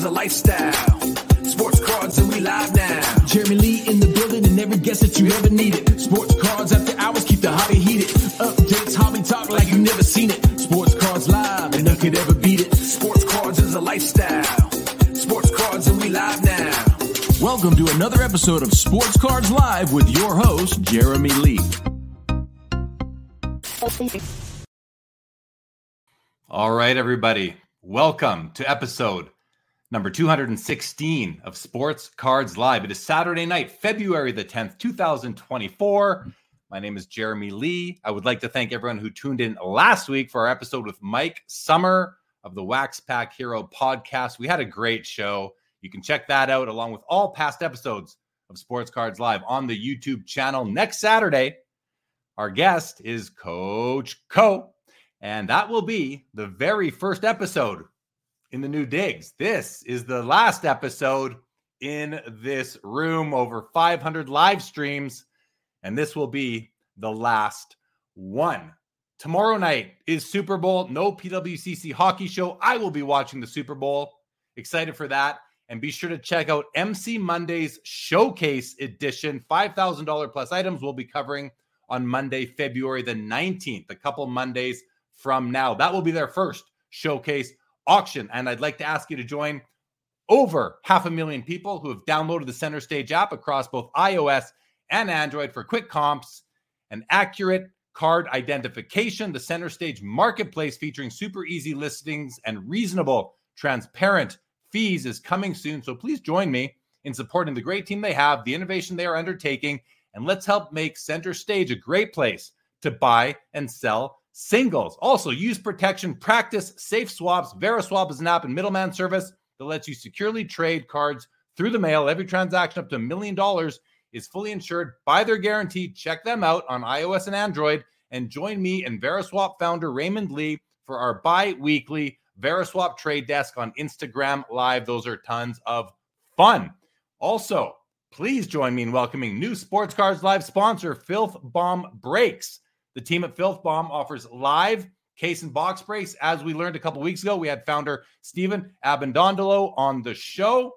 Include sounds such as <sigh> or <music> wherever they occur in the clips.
is a lifestyle. Sports cards and we live now. Jeremy Lee in the building and every guest that you ever needed. Sports cards after hours keep the hobby heated. Updates, hobby talk like you never seen it. Sports cards live and none could ever beat it. Sports cards is a lifestyle. Sports cards and we live now. Welcome to another episode of Sports Cards Live with your host, Jeremy Lee. All right, everybody. Welcome to episode number 216 of Sports Cards Live. It is Saturday night, February the 10th, 2024. My name is Jeremy Lee. I would like to thank everyone who tuned in last week for our episode with Mike Summer of the Wax Pack Hero podcast. We had a great show. You can check that out along with all past episodes of Sports Cards Live on the YouTube channel. Next Saturday, our guest is Coach Co. And that will be the very first episode in the new digs. This is the last episode in this room, over 500 live streams. And this will be the last one. Tomorrow night is Super Bowl, no PWCC hockey show. I will be watching the Super Bowl. Excited for that. And be sure to check out MC Monday's Showcase Edition. $5,000 plus items we'll be covering on Monday, February the 19th, a couple Mondays from now. That will be their first showcase auction. And I'd like to ask you to join over half a million people who have downloaded the Center Stage app across both iOS and Android for quick comps and accurate card identification. The Center Stage marketplace featuring super easy listings and reasonable, transparent fees is coming soon. So please join me in supporting the great team they have, the innovation they are undertaking, and let's help make Center Stage a great place to buy and sell singles. Also, use protection, practice safe swaps. VeriSwap is an app and middleman service that lets you securely trade cards through the mail. Every transaction up to a million dollars is fully insured by their guarantee. Check them out on iOS and Android and join me and VeriSwap founder Raymond Lee for our bi weekly VeriSwap trade desk on Instagram Live. Those are tons of fun. Also, please join me in welcoming new Sports Cards Live sponsor, Filth Bomb Breaks. The team at Filth Bomb offers live case and box breaks. As we learned a couple weeks ago, we had founder Stephen Abendondolo on the show.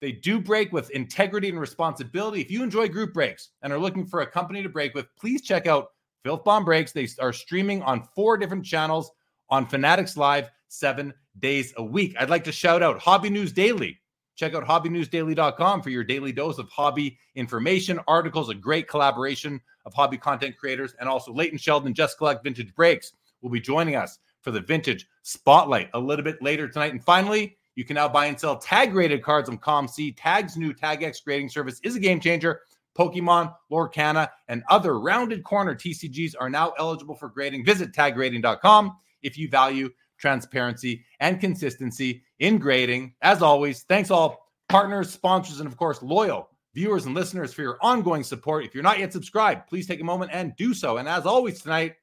They do break with integrity and responsibility. If you enjoy group breaks and are looking for a company to break with, please check out Filth Bomb Breaks. They are streaming on four different channels on Fanatics Live seven days a week. I'd like to shout out Hobby News Daily. Check out hobbynewsdaily.com for your daily dose of hobby information, articles, a great collaboration of hobby content creators, and also Leighton Sheldon, Just Collect Vintage Breaks will be joining us for the Vintage Spotlight a little bit later tonight. And finally, you can now buy and sell tag graded cards on ComC. Tag's new TagX grading service is a game changer. Pokemon, Lorcana, and other rounded corner TCGs are now eligible for grading. Visit taggrading.com if you value transparency and consistency in grading. As always, thanks all partners, sponsors, and of course, loyal viewers and listeners for your ongoing support. If you're not yet subscribed, please take a moment and do so. And as always tonight,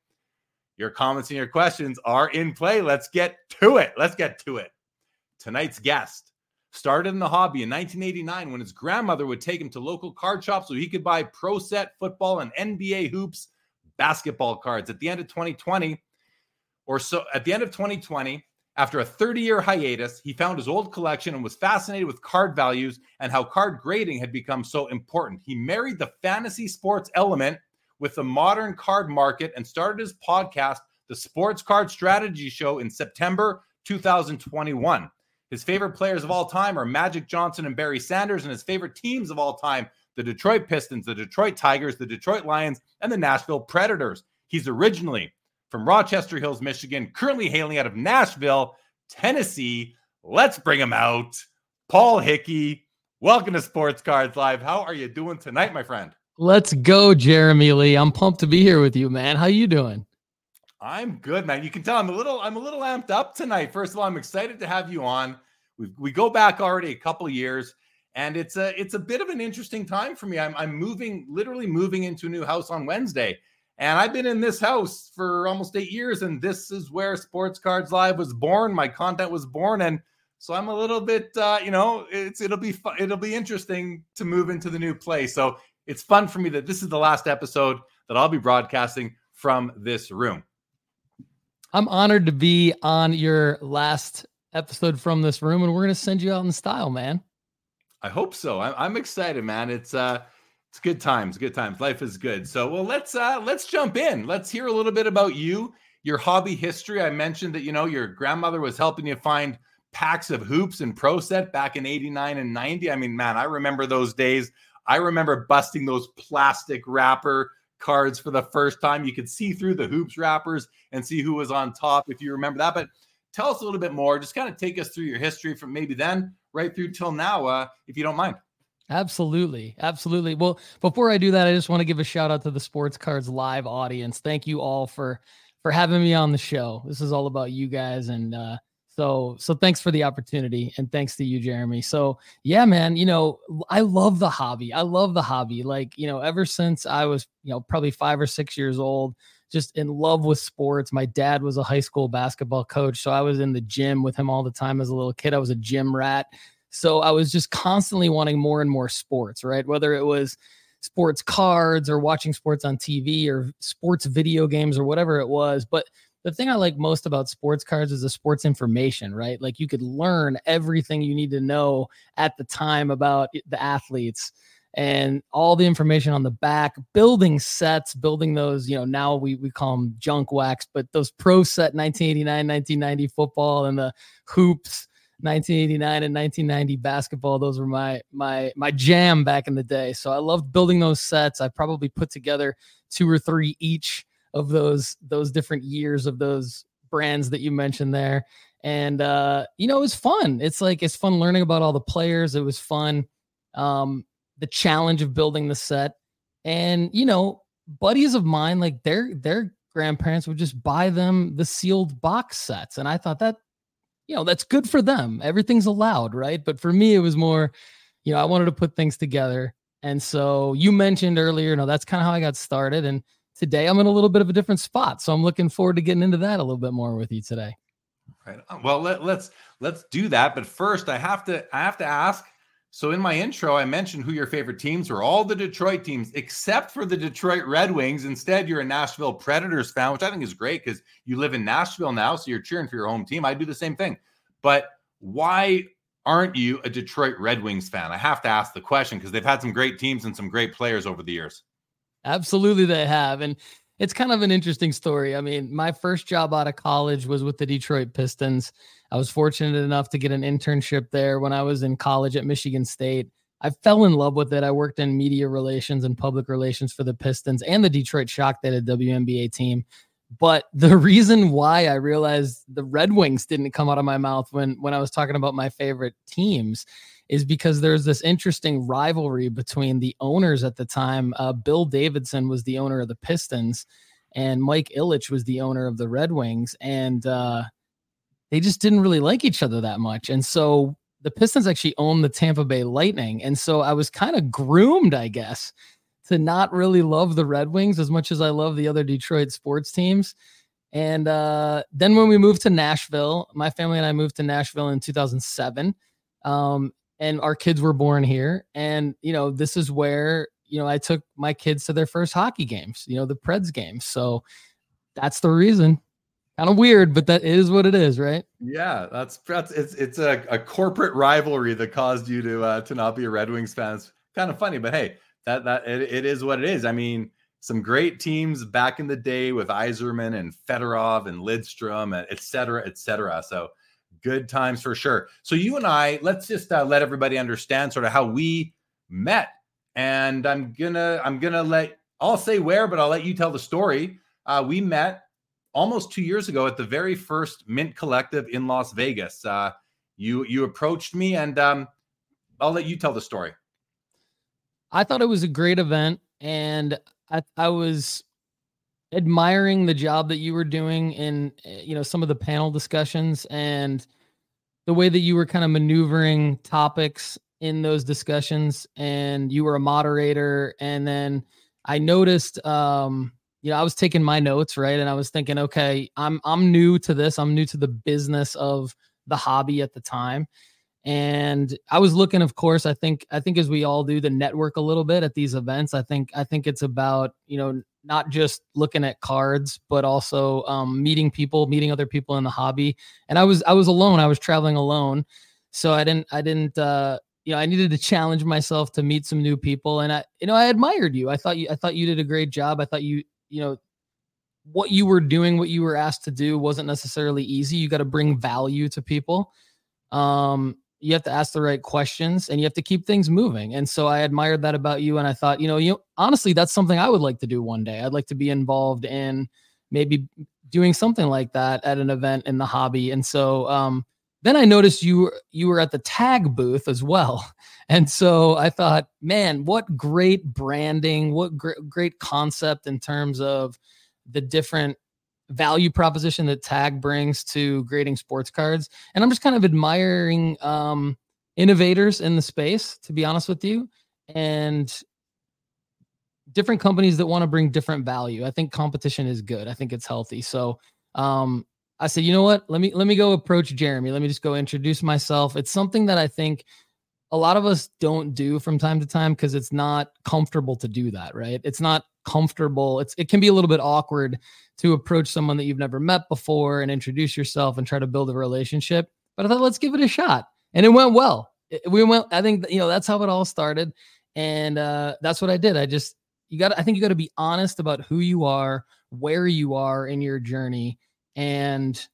your comments and your questions are in play. Let's get to it. Let's get to it. Tonight's guest started in the hobby in 1989 when his grandmother would take him to local card shops so he could buy pro set football and NBA hoops basketball cards. At the end of 2020, or so at the end of 2020, after a 30 year hiatus, he found his old collection and was fascinated with card values and how card grading had become so important. He married the fantasy sports element with the modern card market and started his podcast, The Sports Card Strategy Show, in September 2021. His favorite players of all time are Magic Johnson and Barry Sanders, and his favorite teams of all time, the Detroit Pistons, the Detroit Tigers, the Detroit Lions, and the Nashville Predators. He's originally from Rochester Hills, Michigan, currently hailing out of Nashville, Tennessee. Let's bring him out. Paul Hickey, welcome to Sports Cards Live. How are you doing tonight, my friend? Let's go, Jeremy Lee. I'm pumped to be here with you, man. How you doing? I'm good, man. You can tell I'm a little I'm a little amped up tonight. First of all, I'm excited to have you on. We we go back already a couple years, and it's a it's a bit of an interesting time for me. I'm I'm moving, literally moving into a new house on Wednesday. And I've been in this house for almost eight years, and this is where Sports Cards Live was born. My content was born, and so I'm a little bit, uh, you know, it's it'll be fun, it'll be interesting to move into the new place. So it's fun for me that this is the last episode that I'll be broadcasting from this room. I'm honored to be on your last episode from this room, and we're gonna send you out in style, man. I hope so. I'm, I'm excited, man. It's uh, it's good times, good times. Life is good. So, well, let's uh, let's jump in. Let's hear a little bit about you, your hobby history. I mentioned that you know your grandmother was helping you find packs of hoops and pro set back in 89 and 90 i mean man i remember those days i remember busting those plastic wrapper cards for the first time you could see through the hoops wrappers and see who was on top if you remember that but tell us a little bit more just kind of take us through your history from maybe then right through till now uh, if you don't mind Absolutely. Absolutely. Well, before I do that, I just want to give a shout out to the Sports Cards live audience. Thank you all for for having me on the show. This is all about you guys and uh so so thanks for the opportunity and thanks to you Jeremy. So yeah man, you know, I love the hobby. I love the hobby. Like, you know, ever since I was, you know, probably 5 or 6 years old, just in love with sports. My dad was a high school basketball coach, so I was in the gym with him all the time as a little kid. I was a gym rat. So I was just constantly wanting more and more sports, right? Whether it was sports cards or watching sports on TV or sports video games or whatever it was, but the thing I like most about sports cards is the sports information, right? Like you could learn everything you need to know at the time about the athletes and all the information on the back, building sets, building those, you know, now we, we call them junk wax, but those pro set 1989, 1990 football and the hoops 1989 and 1990 basketball those were my my my jam back in the day. So i loved building those sets. I probably put together two or three each of those those different years of those brands that you mentioned there. And uh you know it was fun. It's like it's fun learning about all the players. It was fun um the challenge of building the set. And you know buddies of mine like their their grandparents would just buy them the sealed box sets. And i thought that you know that's good for them everything's allowed right but for me it was more you know i wanted to put things together and so you mentioned earlier no that's kind of how i got started and today I'm in a little bit of a different spot. So I'm looking forward to getting into that a little bit more with you today. Right. Well, let, let's let's do that. But first, I have to I have to ask. So in my intro, I mentioned who your favorite teams were. All the Detroit teams, except for the Detroit Red Wings. Instead, you're a Nashville Predators fan, which I think is great because you live in Nashville now, so you're cheering for your home team. I do the same thing. But why aren't you a Detroit Red Wings fan? I have to ask the question because they've had some great teams and some great players over the years. Absolutely, they have. And it's kind of an interesting story. I mean, my first job out of college was with the Detroit Pistons. I was fortunate enough to get an internship there when I was in college at Michigan State. I fell in love with it. I worked in media relations and public relations for the Pistons and the Detroit Shock, that a WNBA team. But the <laughs> reason why I realized the Red Wings didn't come out of my mouth when when I was talking about my favorite teams is because there's this interesting rivalry between the owners at the time. Uh, Bill Davidson was the owner of the Pistons, and Mike Ilitch was the owner of the Red Wings, and uh, they just didn't really like each other that much. And so the Pistons actually own the Tampa Bay Lightning, and so I was kind of groomed, I guess, to not really love the Red Wings as much as I love the other Detroit sports teams. And uh, then when we moved to Nashville, my family and I moved to Nashville in 2007. Um, and our kids were born here and you know this is where you know i took my kids to their first hockey games you know the preds games so that's the reason kind of weird but that is what it is right yeah that's that's it's it's a, a corporate rivalry that caused you to uh to not be a red wings fan it's kind of funny but hey that that it, it is what it is i mean some great teams back in the day with Yzerman and Fedorov and Lidstrom, et cetera, et cetera. So good times for sure. So you and I, let's just uh, let everybody understand sort of how we met. And I'm gonna I'm gonna let I'll say where, but I'll let you tell the story. Uh, we met almost two years ago at the very first Mint Collective in Las Vegas. Uh, you you approached me, and um, I'll let you tell the story. I thought it was a great event, and I I was admiring the job that you were doing in eh, you know some of the panel discussions and the way that you were kind of maneuvering topics in those discussions and you were a moderator and then i noticed um you know i was taking my notes right and i was thinking okay i'm i'm new to this i'm new to the business of the hobby at the time And I was looking, of course, I think I think as we all do, the network a little bit at these events. I think I think it's about, you know, not just looking at cards, but also um, meeting people, meeting other people in the hobby. And I was I was alone. I was traveling alone, so I didn't I didn't uh, you know I needed to challenge myself to meet some new people. And I you know I admired you. I thought you I thought you did a great job. I thought you you know what you were doing, what you were asked to do, wasn't necessarily easy. You got to bring value to people. Um, you have to ask the right questions and you have to keep things moving. And so I admired that about you. And I thought, you know, you honestly, that's something I would like to do one day. I'd like to be involved in maybe doing something like that at an event in the hobby. And so um, then I noticed you you were at the tag booth as well. <laughs> And so I thought, man, what great branding, what great, great concept in terms of the different value proposition that tag brings to grading sports cards. And i'm just kind of admiring um, innovators in the space to be honest with you and different companies that want to bring different value. I think competition is good. I think it's healthy. So um, i said you know what let me let me go approach jeremy let me just go introduce myself it's something that i think a lot of us don't do from time to time because it's not comfortable to do that right it's not comfortable it's it can be a little bit awkward to approach someone that you've never met before and introduce yourself and try to build a relationship. But I thought, let's give it a shot. And it went well. It, we went, I think, you know, that's how it all started. And uh, that's what I did. I just, you got, I think you got to be honest about who you are, where you are in your journey, and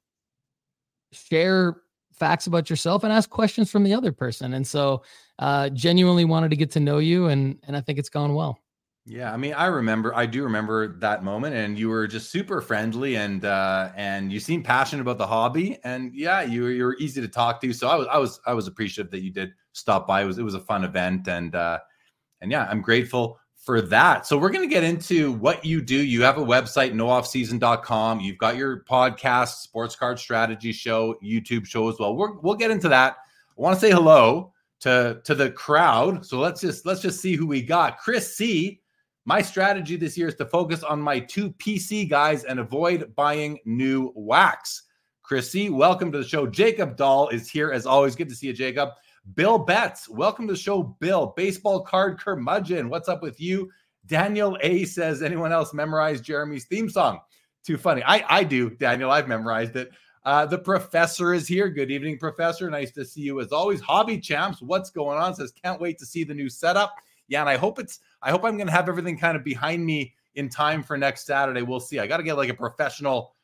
share facts about yourself and ask questions from the other person. And so, uh, genuinely wanted to get to know you, and and I think it's gone well. Yeah, I mean, I remember, I do remember that moment, and you were just super friendly, and uh, and you seemed passionate about the hobby, and yeah, you were, you were easy to talk to. So I was, I was, I was appreciative that you did stop by. It was, it was a fun event, and uh, and yeah, I'm grateful for that. So we're gonna get into what you do. You have a website, nooffseason.com. You've got your podcast, Sports Card Strategy Show, YouTube show as well. We're, we'll get into that. I want to say hello to to the crowd. So let's just let's just see who we got. Chris C my strategy this year is to focus on my two PC guys and avoid buying new wax. Chrissy, welcome to the show. Jacob Dahl is here as always. Good to see you, Jacob. Bill Betts, welcome to the show. Bill, baseball card curmudgeon. What's up with you? Daniel A says, anyone else memorize Jeremy's theme song? Too funny. I, I do, Daniel. I've memorized it. Uh, the professor is here. Good evening, professor. Nice to see you as always. Hobby champs, what's going on? Says, can't wait to see the new setup yeah, and I hope it's I hope I'm to have everything kind of behind me in time for next Saturday. We'll see. I got to get like a professional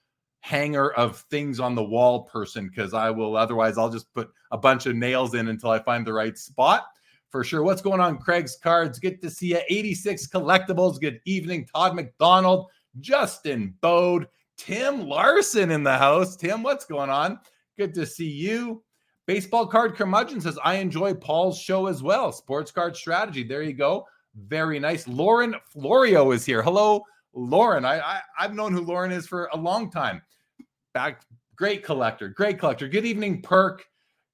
hanger of things on the wall person because I will otherwise I'll just put a bunch of nails in until I find the right spot. For sure. What's going on, Craig's Cards? Good to see you. 86 Collectibles. Good evening. Todd McDonald, Justin Bode, Tim Larson in the house. Tim, what's going on? Good to see you. Baseball card curmudgeon says, I enjoy Paul's show as well. Sports card strategy. There you go. Very nice. Lauren Florio is here. Hello, Lauren. I, I I've known who Lauren is for a long time. Back, great collector, great collector. Good evening, Perk.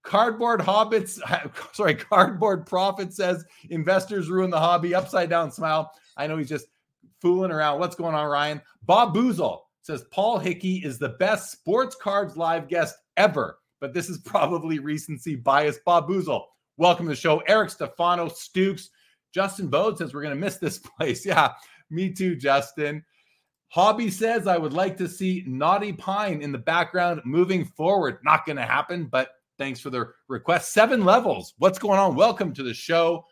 Cardboard Hobbits, <laughs> sorry, Cardboard Profit says investors ruin the hobby. Upside down smile. I know he's just fooling around. What's going on, Ryan? Bob Boozle says Paul Hickey is the best sports cards live guest ever but this is <laughs> probably recency bias. Bob Boozle, welcome to the show. Eric Stefano, Stukes, Justin Bode says we're going to miss this <laughs> place. Yeah, me too, Justin. Hobby says I would like to see Knotty Pine in the background moving forward. Not going to happen, but thanks for the request. Seven levels. What's going on? Welcome to the show.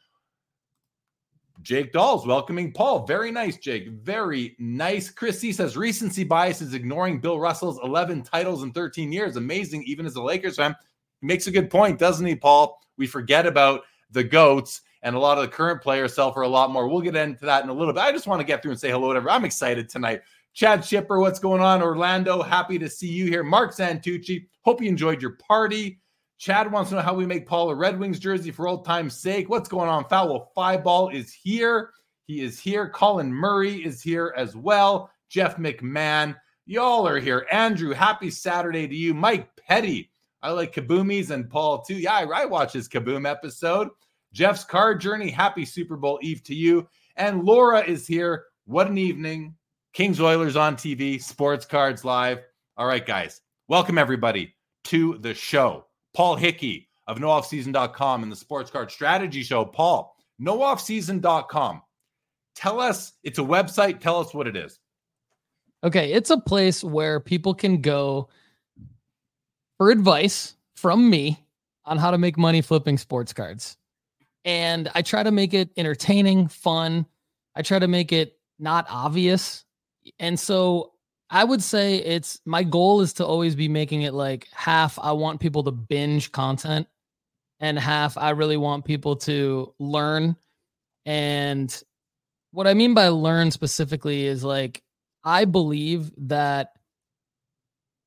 Jake Dahl's welcoming Paul. Very nice, Jake. Very nice. Chris C says recency bias is ignoring Bill Russell's 11 titles in 13 years. Amazing, even as a Lakers fan. He makes a good point, doesn't he, Paul? We forget about the GOATs, and a lot of the current players sell for a lot more. We'll get into that in a little bit. I just want to get through and say hello to everyone. I'm excited tonight. Chad Shipper, what's going on? Orlando, happy to see you here. Mark Santucci, hope you enjoyed your party. Chad wants to know how we make Paul a Red Wings jersey for old time's sake. What's going on? Foul Five Ball is here. He is here. Colin Murray is here as well. Jeff McMahon. Y'all are here. Andrew, happy Saturday to you. Mike Petty. I like Kaboomies and Paul too. Yeah, I, I watch his Kaboom episode. Jeff's card journey. Happy Super Bowl Eve to you. And Laura is here. What an evening. Kings Oilers on TV, Sports Cards Live. All right, guys. Welcome everybody to the show. Paul Hickey, of nooffseason.com and the Sports Card Strategy Show. Paul, nooffseason.com. Tell us, it's a website. Tell us what it is. Okay, it's a place where people can go for advice from me on how to make money flipping sports cards. And I try to make it entertaining, fun. I try to make it not obvious. And so I would say it's my goal is to always be making it like half I want people to binge content and half I really want people to learn. And what I mean by learn specifically is like I believe that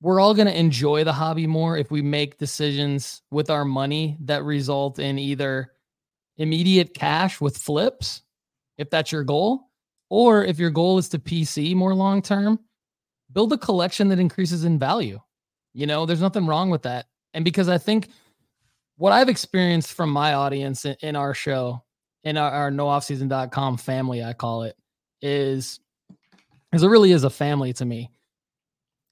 we're all going to enjoy the hobby more if we make decisions with our money that result in either immediate cash with flips, if that's your goal, or if your goal is to PC more long term, build a collection that increases in value. You know, there's nothing wrong with that. And because I think what I've experienced from my audience in, our show, in our, our nooffseason.com family, I call it, is because it really is a family to me,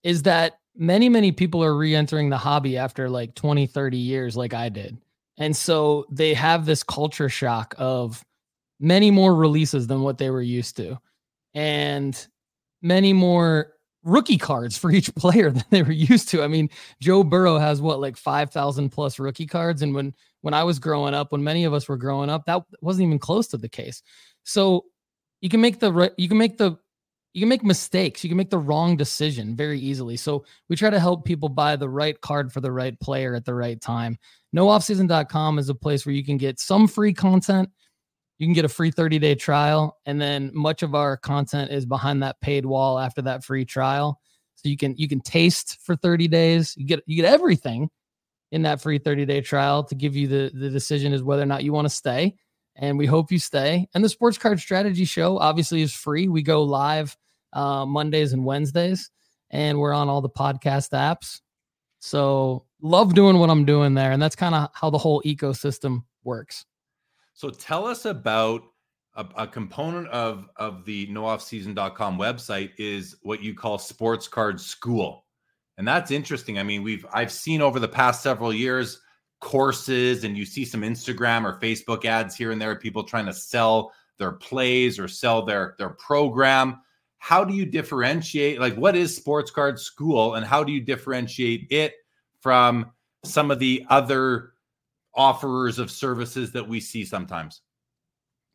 is that many, many people are re entering the hobby after like 20, 30 years, like I did. And so they have this culture shock of many more releases than what they were used to, and many more rookie cards for each <laughs> player than they were used to. I mean, Joe Burrow has what like 5,000 plus rookie cards and when when I was growing up, when many of us were growing up, that wasn't even close to the case. So you can make the you can make the you can make mistakes. You can make the wrong decision very easily. So we try to help people buy the right card for the right player at the right time. NoOffSeason.com is a place where you can get some free content you can get a free 30 day trial. And then much of our content is behind that paid wall after that free trial. So you can you can taste for 30 days. You get you get everything in that free 30 day trial to give you the the decision is whether or not you want to stay. And we hope you stay. And the Sports Card Strategy Show obviously is free. We go live uh, Mondays and Wednesdays, and we're on all the podcast apps. So love doing what I'm doing there, and that's kind of how the whole ecosystem works. So tell us about a, a component of of the nooffseason.com website is what you call sports card school. And that's interesting. I mean, we've I've seen over the past several years courses and you see some Instagram or Facebook ads here and there people trying to sell their plays or sell their their program. How do you differentiate like what is sports card school and how do you differentiate it from some of the other offerers of services that we see sometimes?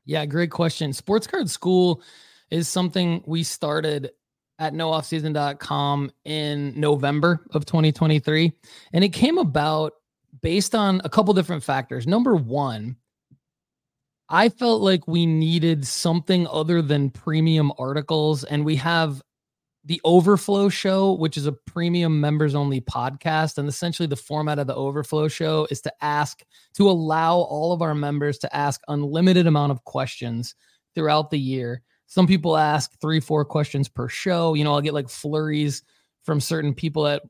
Yeah, great question. Sports Card School is something we started at nooffseason.com in November of 2023. And it came about based on a couple different factors. Number one, I felt like we needed something other than premium articles. And we have the Overflow Show, which is a premium members only podcast. And essentially, the format of the Overflow Show is to ask, to allow all of our members to ask unlimited amount of questions throughout the year. Some people ask three, four questions per show. You know, I'll get like flurries from certain people at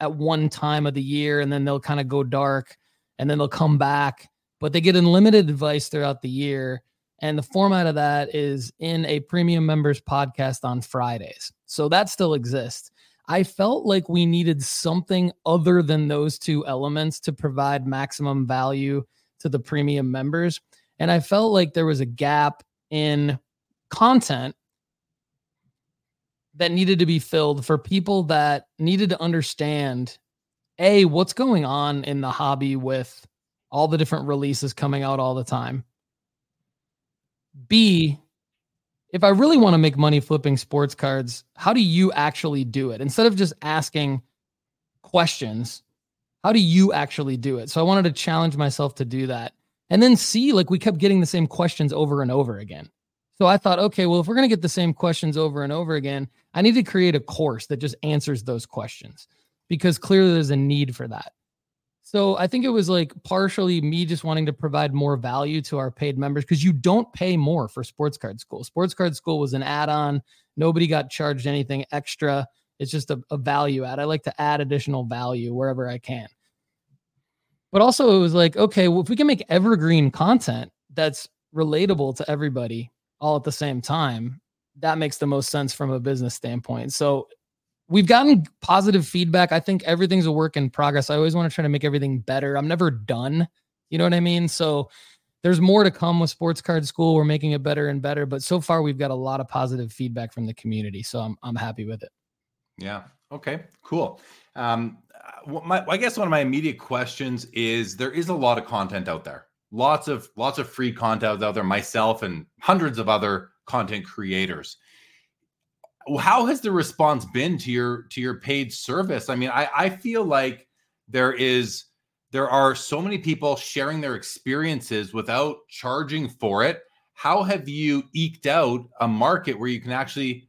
at one time of the year, and then they'll kind of go dark, and then they'll come back. But they get unlimited advice throughout the year. And the format of that is in a premium members podcast on Fridays. So that still exists. I felt like we needed something other than those two elements to provide maximum value to the premium members. And I felt like there was a gap in content that needed to be filled for people that needed to understand A, what's going on in the hobby with all the different releases coming out all the time B, if I really want to make money flipping sports cards, how do you actually do it? Instead of just asking questions, how do you actually do it? So I wanted to challenge myself to do that. And then see, like we kept getting the same questions over and over again. So I thought, okay, well, if we're going to get the same questions over and over again, I need to create a course that just answers those questions because clearly there's a need for that. So I think it was like partially me just wanting to provide more value to our paid members because you don't pay more for Sports Card School. Sports Card School was an add on. Nobody got charged anything extra. It's just a, a value add. I like to add additional value wherever I can. But also, it was like, okay, well, if we can make evergreen content that's relatable to everybody all at the same time, that makes the most sense from a business standpoint. So we've gotten positive feedback. I think everything's a work in progress. I always want to try to make everything better. I'm never done. You know what I mean? So there's more to come with Sports Card School. We're making it better and better, but so far we've got a lot of positive feedback from the community. So I'm I'm happy with it. Yeah. Okay. Cool. Um, my, I guess one of my immediate questions is there is a lot of content out there. Lots of lots of free content out there. Myself and hundreds of other content creators how has the response been to your to your paid service? I mean i i feel like there is there are so many people sharing their experiences without charging for it. How have you eked out a market where you can actually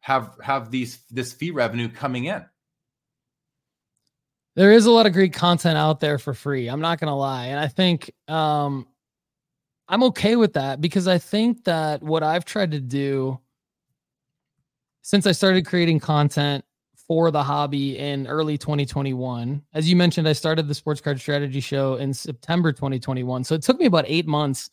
have have these this fee revenue coming in? There is a lot of great content out there for free i'm not gonna lie and i think um i'm okay with that because i think that what i've tried to do since I started creating content for the hobby in early 2021. As you mentioned, I started the Sports Card Strategy Show in September 2021. So it took me about eight months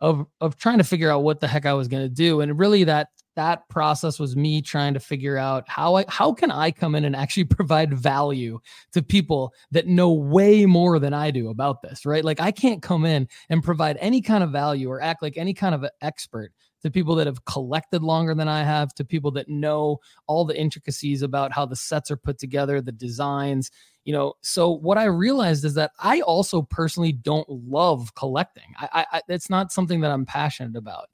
of of trying to figure out what the heck I was going to do, and really that that process was me trying to figure out how I how can I come in and actually <laughs> provide value to people that know way more than I do about this, right? Like I can't come in and provide any kind of value or act like any kind of expert to people that have collected longer than I have, to people that know all the intricacies about how the sets are put together, the designs, you know. So what I realized is that I also personally don't love collecting. I, I it's not something that I'm passionate about.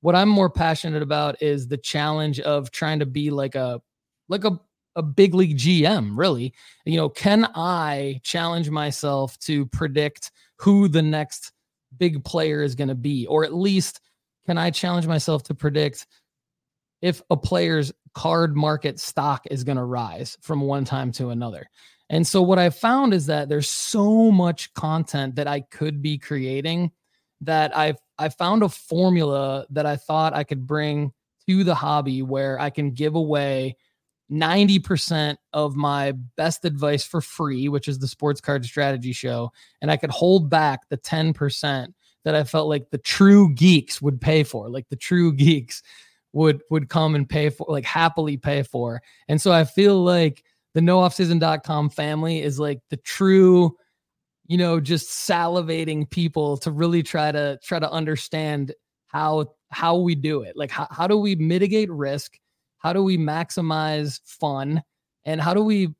What I'm more passionate about is the challenge of trying to be like a like a a big league GM, really. You know, can I challenge myself to predict who the next big player is going to be, or at least can I challenge myself to predict if a player's card market stock is going to rise from one time to another? And so what I found is that there's so much content that I could be creating that I've I found a formula that I thought I could bring to the hobby where I can give away 90% of my best advice for free, which is the sports card strategy show, and I could hold back the 10% that I felt like the true geeks would pay for, like the true geeks would would come and pay for, like happily pay for. And so I feel like the nooffseason.com family is like the true, you know, just salivating people to really try to try to understand how how we do it. Like how, how do we mitigate risk? How do we maximize fun? And how do we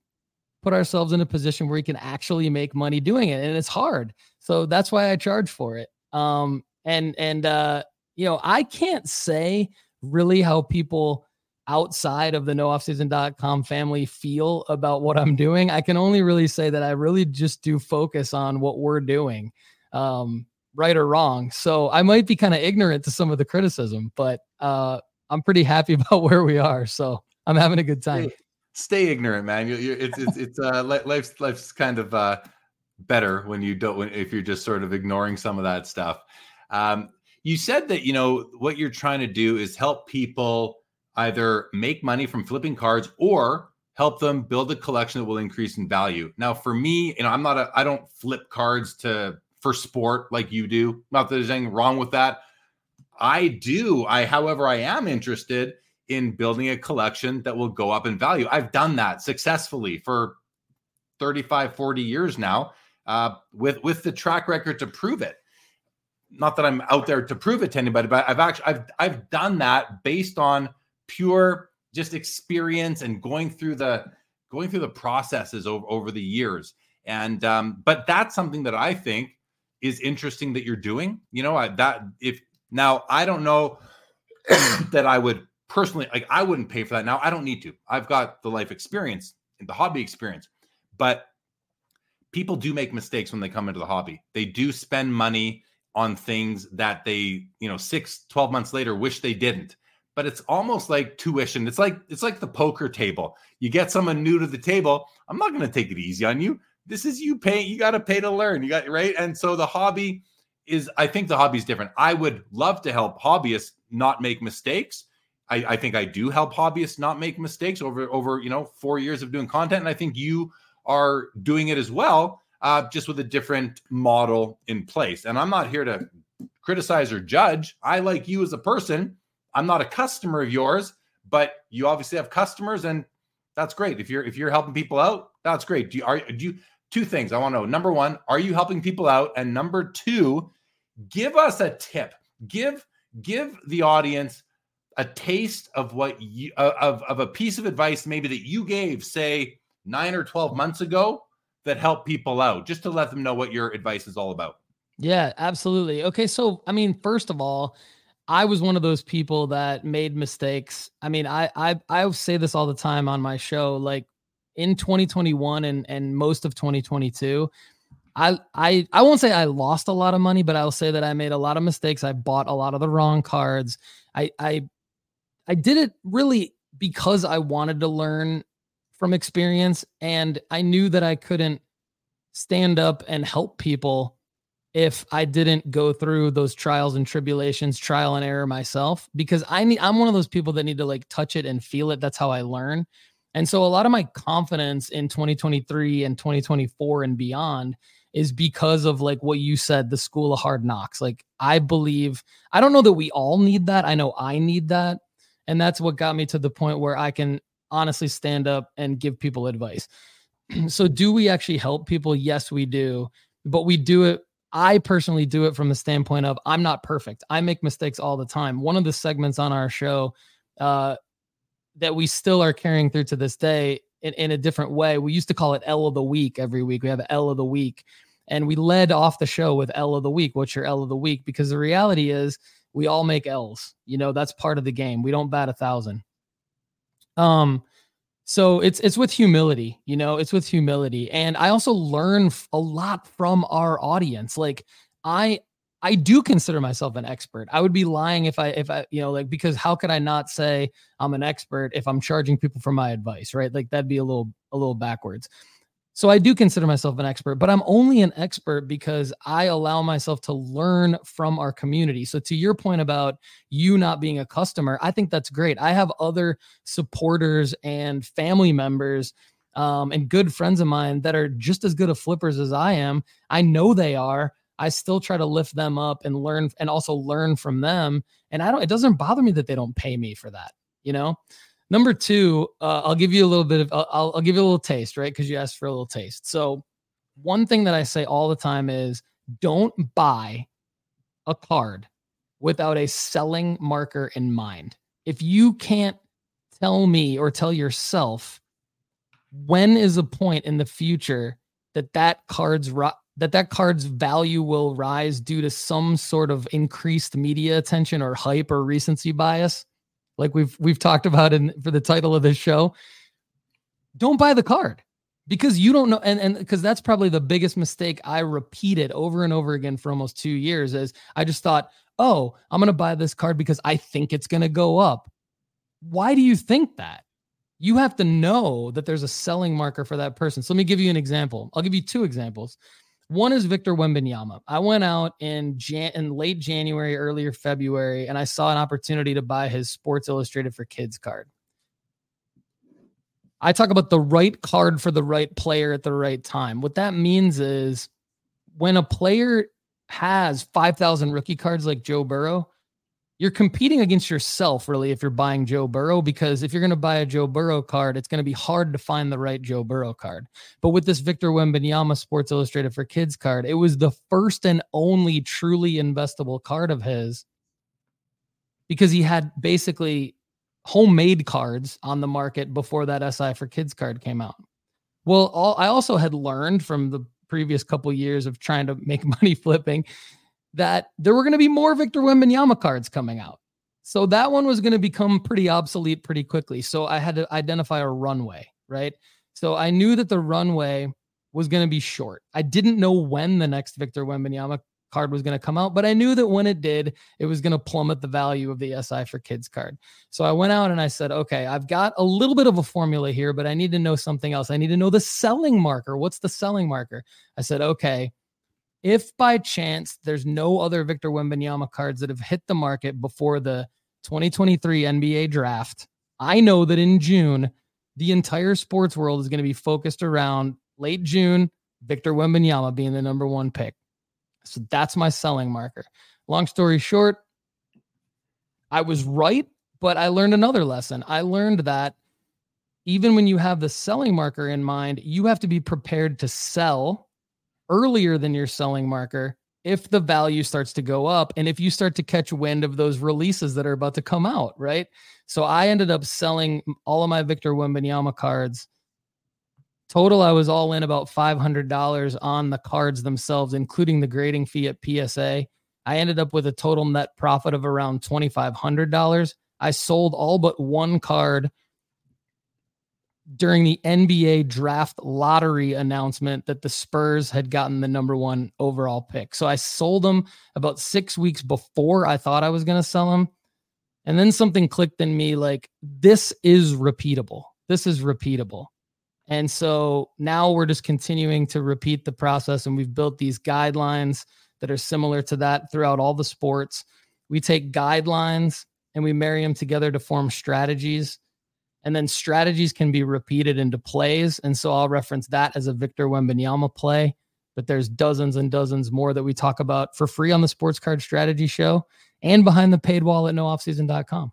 put ourselves in a position where we can actually make money doing it? And it's hard. So that's why I charge for it. Um, and and uh, you know, I can't say really how people outside of the nooffseason.com family feel about what I'm doing. I can only really say that I really just do focus on what we're doing, um, right or wrong. So I might be kind of ignorant to some of the criticism, but uh, I'm pretty happy <laughs> about where we are. So I'm having a good time. Stay, stay ignorant, man. You, you, it's it's it's uh, life's life's kind of uh, better when you don't when, if you're just sort of ignoring some of that stuff. Um, you said that you know what you're trying to do is help people either make money from flipping cards or help them build a collection that will increase in value. Now for me you know i'm not a i don't flip cards to for sport like you do. Not that there's anything wrong with that. I do. I however i am interested in building a collection that will go up in value. I've done that successfully for 35 40 years now uh, with with the track record to prove it. Not that I'm out there to prove it to anybody, but I've actually I've I've done that based on pure just experience and going through the going through the processes over, over the years. And um, but that's something that I think is interesting that you're doing. You know, I, that if now I don't know <coughs> that I would personally like I wouldn't pay for that. Now I don't need to. I've got the life experience, and the hobby experience, but people do make mistakes when they come into the hobby. They do spend money on things that they, you know, six, 12 months later wish they didn't. But it's almost like tuition. It's like it's like the poker table. You get someone new to the table. I'm not going to take it easy on you. This is you pay. You got to pay to learn. You got right. And so the hobby is. I think the hobby is different. I would love to help hobbyists not make mistakes. I, I think I do help hobbyists not make mistakes over over you know four years of doing content. And I think you are doing it as well, uh, just with a different model in place. And I'm not here to criticize or judge. I like you as a person. I'm not a customer of yours, but you obviously have customers, and That's great. If you're if you're helping people out, that's great. Do you are do you two things I want to know. Number one, are you helping people out? And number two, give us a tip. Give give the audience a taste of what you uh, of, of a piece of advice maybe that you gave, say, nine or 12 months ago that helped people out, just to let them know what your advice is all about. Yeah, absolutely. Okay. So, I mean, first of all, I was one of those people that made mistakes. I mean, I I I say this all the time on my show. Like in 2021 and and most of 2022, I I I won't say I lost a lot of money, but I'll say that I made a lot of mistakes. I bought a lot of the wrong cards. I I I did it really because I wanted to learn from experience and I knew that I couldn't stand up and help people if I didn't go through those trials and tribulations, trial and error myself, because I need, I'm one of those people that need to like touch it and feel it. That's how I learn. And so a lot of my confidence in 2023 and 2024 and beyond is because of like what you said, the school of hard knocks. Like I believe, I don't know that we all need that. I know I need that. And that's what got me to the point where I can honestly stand up and give people advice. <clears throat> so do we actually help people? Yes, we do. But we do it I personally do it from the standpoint of I'm not perfect. I make mistakes all the time. One of the segments on our show uh, that we still are carrying through to this day in, in a different way. We used to call it L of the week every week. We have L of the week. And we led off the show with L of the week. What's your L of the week? Because the reality is we all make L's. You know, that's part of the game. We don't bat a thousand. Um, so it's it's with humility you know it's with humility. And i also learn a lot from our audience. Like i i do consider myself an expert. I would be lying if i if i you know like because how could i not say i'm an expert if i'm charging people for my advice right? Like that'd be a little a little backwards so I do consider myself an expert, but I'm only an expert because I allow myself to learn from our community. So to your point about you not being a customer, I think that's great. I have other supporters and family members um, and good friends of mine that are just as good of flippers as I am. I know they are. I still try to lift them up and learn and also learn from them. And I don't, it doesn't bother me that they don't pay me for that, you know? Number two, uh, I'll give you a little bit of, I'll, I'll give you a little taste, right? Because you asked for a little taste. So, one thing that I say all the time is don't buy a card without a selling marker in mind. If you can't tell me or tell yourself when is a point in the future that that card's that that card's value will rise due to some sort of increased media attention or hype or recency bias like we've we've talked about in for the title of this show don't buy the card because you don't know and and because that's probably the biggest mistake i repeated over and over again for almost 2 years is i just thought oh i'm going to buy this card because i think it's going to go up. Why do you think that? You have to know that there's a selling marker for that person. So let me give you an example. I'll give you two examples one is Victor Wembanyama. I went out in Jan- in late January, earlier February, and I saw an opportunity to buy his Sports Illustrated for Kids card. I talk about the right card for the right player at the right time. What that means is when a player has 5,000 rookie cards like Joe Burrow, you're competing against yourself really if you're buying Joe Burrow because if you're going to buy a Joe Burrow card, it's going to be hard to find the right Joe Burrow card. But with this Victor Wembanyama Sports Illustrated for Kids card, it was the first and only truly investable card of his because he had basically homemade cards on the market before that SI for Kids card came out. Well, all, I also had learned from the previous couple years of trying to make <laughs> money flipping that there were going to be more Victor Wembanyama cards coming out. So that one was going to become pretty obsolete pretty quickly. So I had to identify a runway, right? So I knew that the runway was going to be short. I didn't know when the next Victor Wembanyama card was going to come out, but I knew that when it did, it was going to plummet the value of the SI for kids card. So I went out and I said, okay, I've got a little bit of a formula here, but I need to know something else. I need to know the selling marker. What's the selling marker? I said, okay, if by chance there's no other Victor Wembanyama cards that have hit the market before the 2023 NBA draft, I know that in June, the entire sports world is going to be focused around late June, Victor Wembanyama being the number one pick. So that's my selling marker. Long story short, I was right, but I learned another lesson. I learned that even when you have the selling marker in mind, you have to be prepared to sell earlier than your selling marker if the value starts to go up and if you start to catch wind of those releases that are about to come out, right? So I ended up selling all of my Victor Wembanyama cards. Total, I was all in about $500 on the cards themselves, including the grading fee at PSA. I ended up with a total net profit of around $2,500. I sold all but one card during the NBA draft lottery announcement that the Spurs had gotten the number one overall pick. So I sold them about six weeks before I thought I was going to sell them. And then something clicked in me like, this is repeatable. This is repeatable. And so now we're just continuing to repeat the process. And we've built these guidelines that are similar to that throughout all the sports. We take guidelines and we marry them together to form strategies and then strategies can be repeated into plays. And so I'll reference that as a Victor Wembanyama play. But there's dozens and dozens more that we talk about for free on the Sports Card Strategy Show and behind the paid wall at nooffseason.com.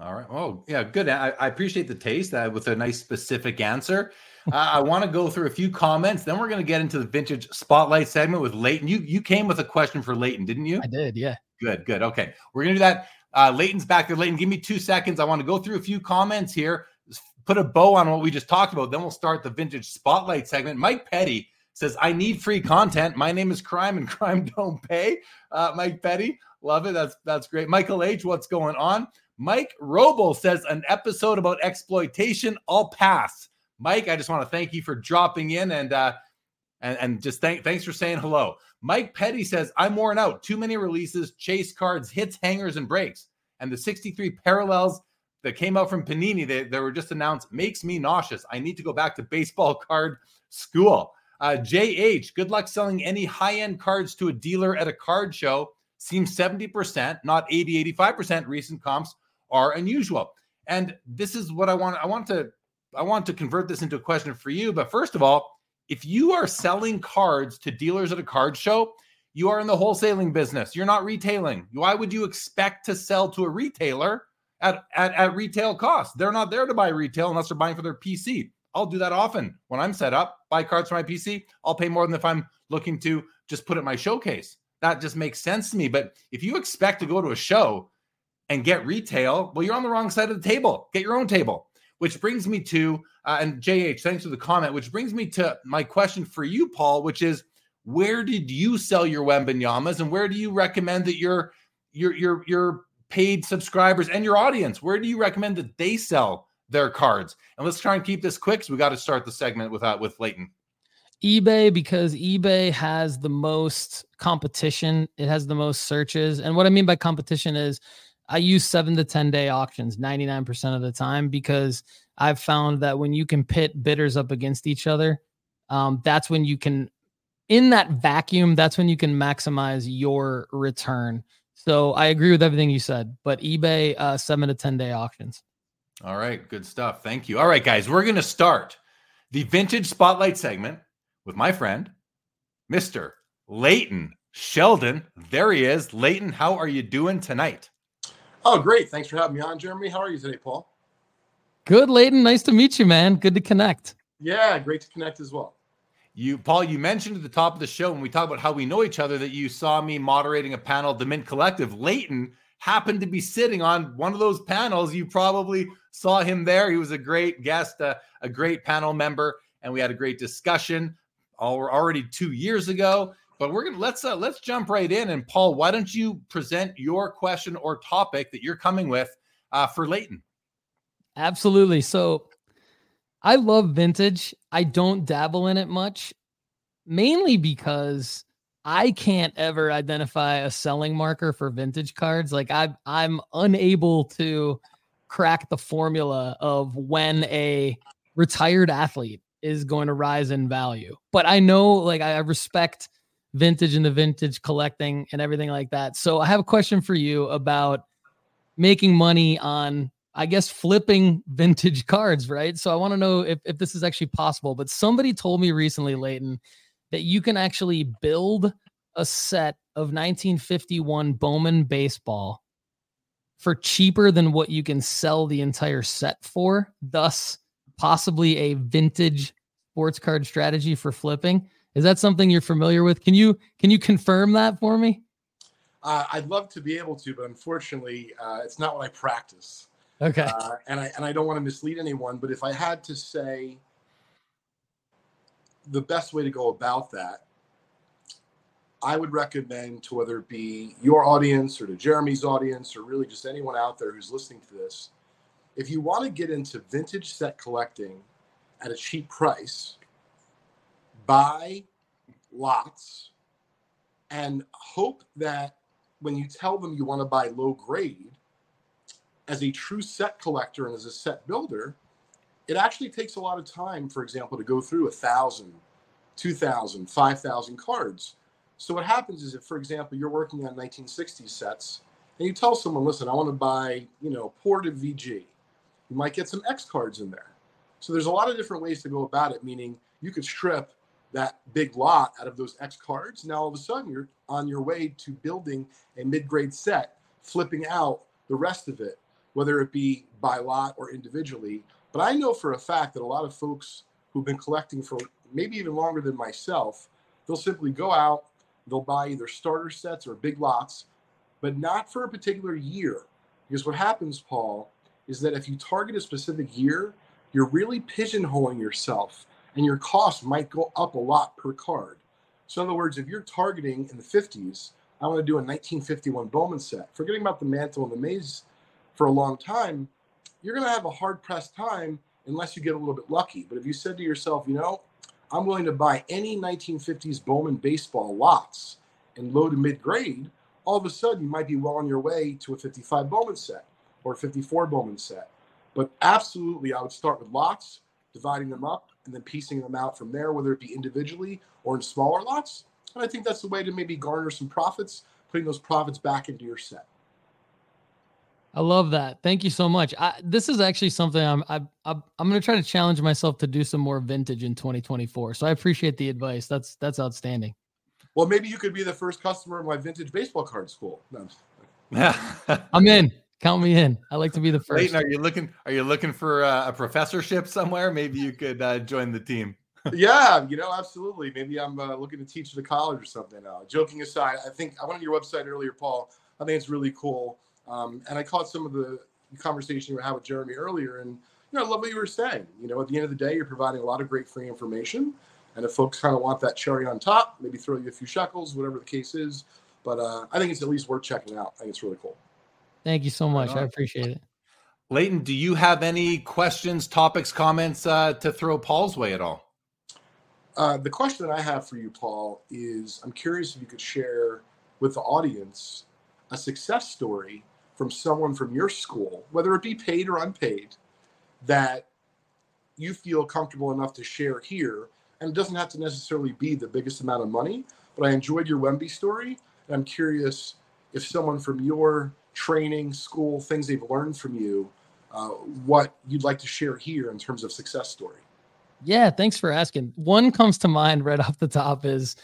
All right. Oh, yeah, good. I, I appreciate the taste uh, with a nice specific answer. uh, I want to go through a few comments. Then we're going to get into the vintage spotlight segment with Leighton. You you came with a question for Leighton, didn't you? I did. Yeah. Good. Good. Okay. We're going to do that. Uh, Leighton's back there. Leighton, give me two seconds. I want to go through a few comments here, put a bow on what we just talked about. Then we'll start the vintage spotlight segment. Mike Petty says, I need free content. My name is Crime and <laughs> Crime Don't Pay. Uh, Mike Petty, love it. That's that's great. Michael H, what's going on? Mike Robo says, an episode about exploitation. I'll pass. Mike, I just want to thank you for dropping in and uh, and, and just thank thanks for saying hello. Mike Petty says, I'm worn out. Too many releases, chase cards, hits, hangers, and breaks. And the 63 parallels that came out from Panini that, that were just announced makes me nauseous. I need to go back to baseball <laughs> card school. Uh, JH, good luck selling any high end cards to a dealer at a card show. Seems 70%, not 80, 85% recent comps are unusual. And this is what I want. I want to I want to convert this into a question for you. But first of all, if you are selling cards to dealers at a card show, you are in the wholesaling business. You're not retailing. Why would you expect to sell to a retailer at, at, at retail cost? They're not there to buy retail unless they're buying for their PC. I'll do that often when I'm set up, buy cards for my PC. I'll pay more than if I'm looking to just put it in my showcase. That just makes sense to me. But if you expect to go to a show and get retail, well, you're on the wrong side of the table. Get your own table which brings me to, uh, and JH, thanks for the comment, which brings me to my question for you, Paul, which is where did you sell your Wembanyamas and where do you recommend that your, your, your, your paid subscribers and your audience, where do you recommend that they sell their cards? And let's try and keep this quick because we got to start the segment with, uh, with Leighton eBay because eBay has the most competition. It has the most searches. And what I mean by competition is I use seven to 10 day auctions 99% of the time because I've found that when you can pit bidders up against each other, um, that's when you can, in that vacuum, that's when you can maximize your return. So I agree with everything you said, but eBay, uh, seven to 10 day auctions. All right. Good stuff. Thank you. All right, guys, we're going to start the vintage spotlight segment with my friend, Mr. Leighton Sheldon. There he is. Leighton, how are you doing tonight? Oh, great. Thanks for having me on, Jeremy. How are you today, Paul? Good, Leighton. Nice to meet you, man. Good to connect. Yeah, great to connect as well. You, Paul, you mentioned at the top of the show when we talked about how we know each other that you saw me moderating a panel at the Mint Collective. Leighton happened to be sitting on one of those panels. You probably saw him there. He was a great guest, uh, a great panel member, and we had a great discussion all, already two years ago. But we're gonna let's uh, let's jump right in. And Paul, why don't you present your question or topic that you're coming with uh, for Leighton? Absolutely. So I love vintage. I don't dabble in it much, mainly because I can't ever identify a selling marker for vintage cards. Like I I'm unable to crack the formula of when a retired athlete is going to rise in value. But I know like I respect vintage and the vintage collecting and everything like that. So I have a question for you about making money on I guess flipping <laughs> vintage cards, right? So I want to know if, if this is actually possible. But somebody told me recently, Leighton, that you can actually build a set of 1951 Bowman baseball for cheaper than what you can sell the entire set for, thus possibly a vintage sports card strategy for flipping. Is that something you're familiar with? Can you can you confirm that for me? Uh, I'd love to be able to, but unfortunately, uh, it's not what I practice. Okay. Uh, and I and I don't want to mislead anyone, but if I had to say the best way to go about that, I would recommend to whether it be your audience or to Jeremy's audience or really just anyone out there who's listening to this, if you want to get into vintage set collecting at a cheap price, buy lots and hope that when you tell them you want to buy low grade, as a true set collector and as a set builder, it actually takes a lot of time, for example, to go through a thousand, two thousand, five thousand cards. So what happens is if, for example, you're working on 1960s sets and you tell someone, listen, I want to buy, you know, ported VG, you might get some X cards in there. So there's a lot of different ways to go about it, meaning you could strip that big lot out of those X cards. Now all of a sudden you're on your way to building a mid-grade set, flipping out the rest of it, whether it be by lot or individually. But I know for a fact that a lot of folks who've been collecting for maybe even longer than myself, they'll simply go out, they'll buy either starter sets or big lots, but not for a particular year. Because what happens, Paul, is that if you target a specific year, you're really pigeonholing yourself and your cost might go up a lot per card. So, in other words, if you're targeting in the 50s, I want to do a 1951 Bowman set, forgetting about the Mantle and the Mays for a long time, you're going to have a hard pressed time unless you get a little bit lucky. But if you said to yourself, you know, I'm willing to buy any 1950s Bowman baseball lots in low to mid grade, all of a sudden you might be well on your way to a 55 Bowman set or a 54 Bowman set. But absolutely, I would start with lots, dividing them up, and then piecing them out from there, whether it be individually or in smaller lots. And I think that's the way to maybe garner some profits, putting those profits back into your set. I love that. Thank you so much. I, this is actually something I'm I, I'm I'm going to try to challenge myself to do some more vintage in 2024. So I appreciate the advice. That's that's outstanding. Well, maybe you could be the first customer of my vintage baseball card school. No. Yeah. <laughs> I'm in. Count me in. I like to be the first. Leighton, are you looking? Are you looking for uh, a professorship somewhere? Maybe you could uh, join the team. <laughs> yeah, you know, absolutely. Maybe I'm uh, looking to teach at a college or something. Uh, joking aside, I think I went on your website earlier, Paul. I think it's really cool um, and I caught some of the conversation you had with Jeremy earlier, and you know, I love what you were saying. You know, at the end of the day, you're providing a lot of great free information, and if folks kind of want that cherry on top, maybe throw you a few shekels, whatever the case is. But uh, I think it's at least worth checking out. I think it's really cool. Thank you so much. I appreciate it. Leighton, do you have any questions, topics, comments uh, to throw Paul's way at all? Uh, the question that I have for you, Paul, is I'm curious if you could share with the audience a success story from someone from your school, whether it be paid or unpaid, that you feel comfortable enough to share here. And it doesn't have to necessarily be the biggest amount of money, but I enjoyed your Wemby story. And I'm curious if someone from your training, school, things they've learned from you, uh, what you'd like to share here in terms of success story. Yeah, thanks for asking. One comes to mind right <laughs> off the top is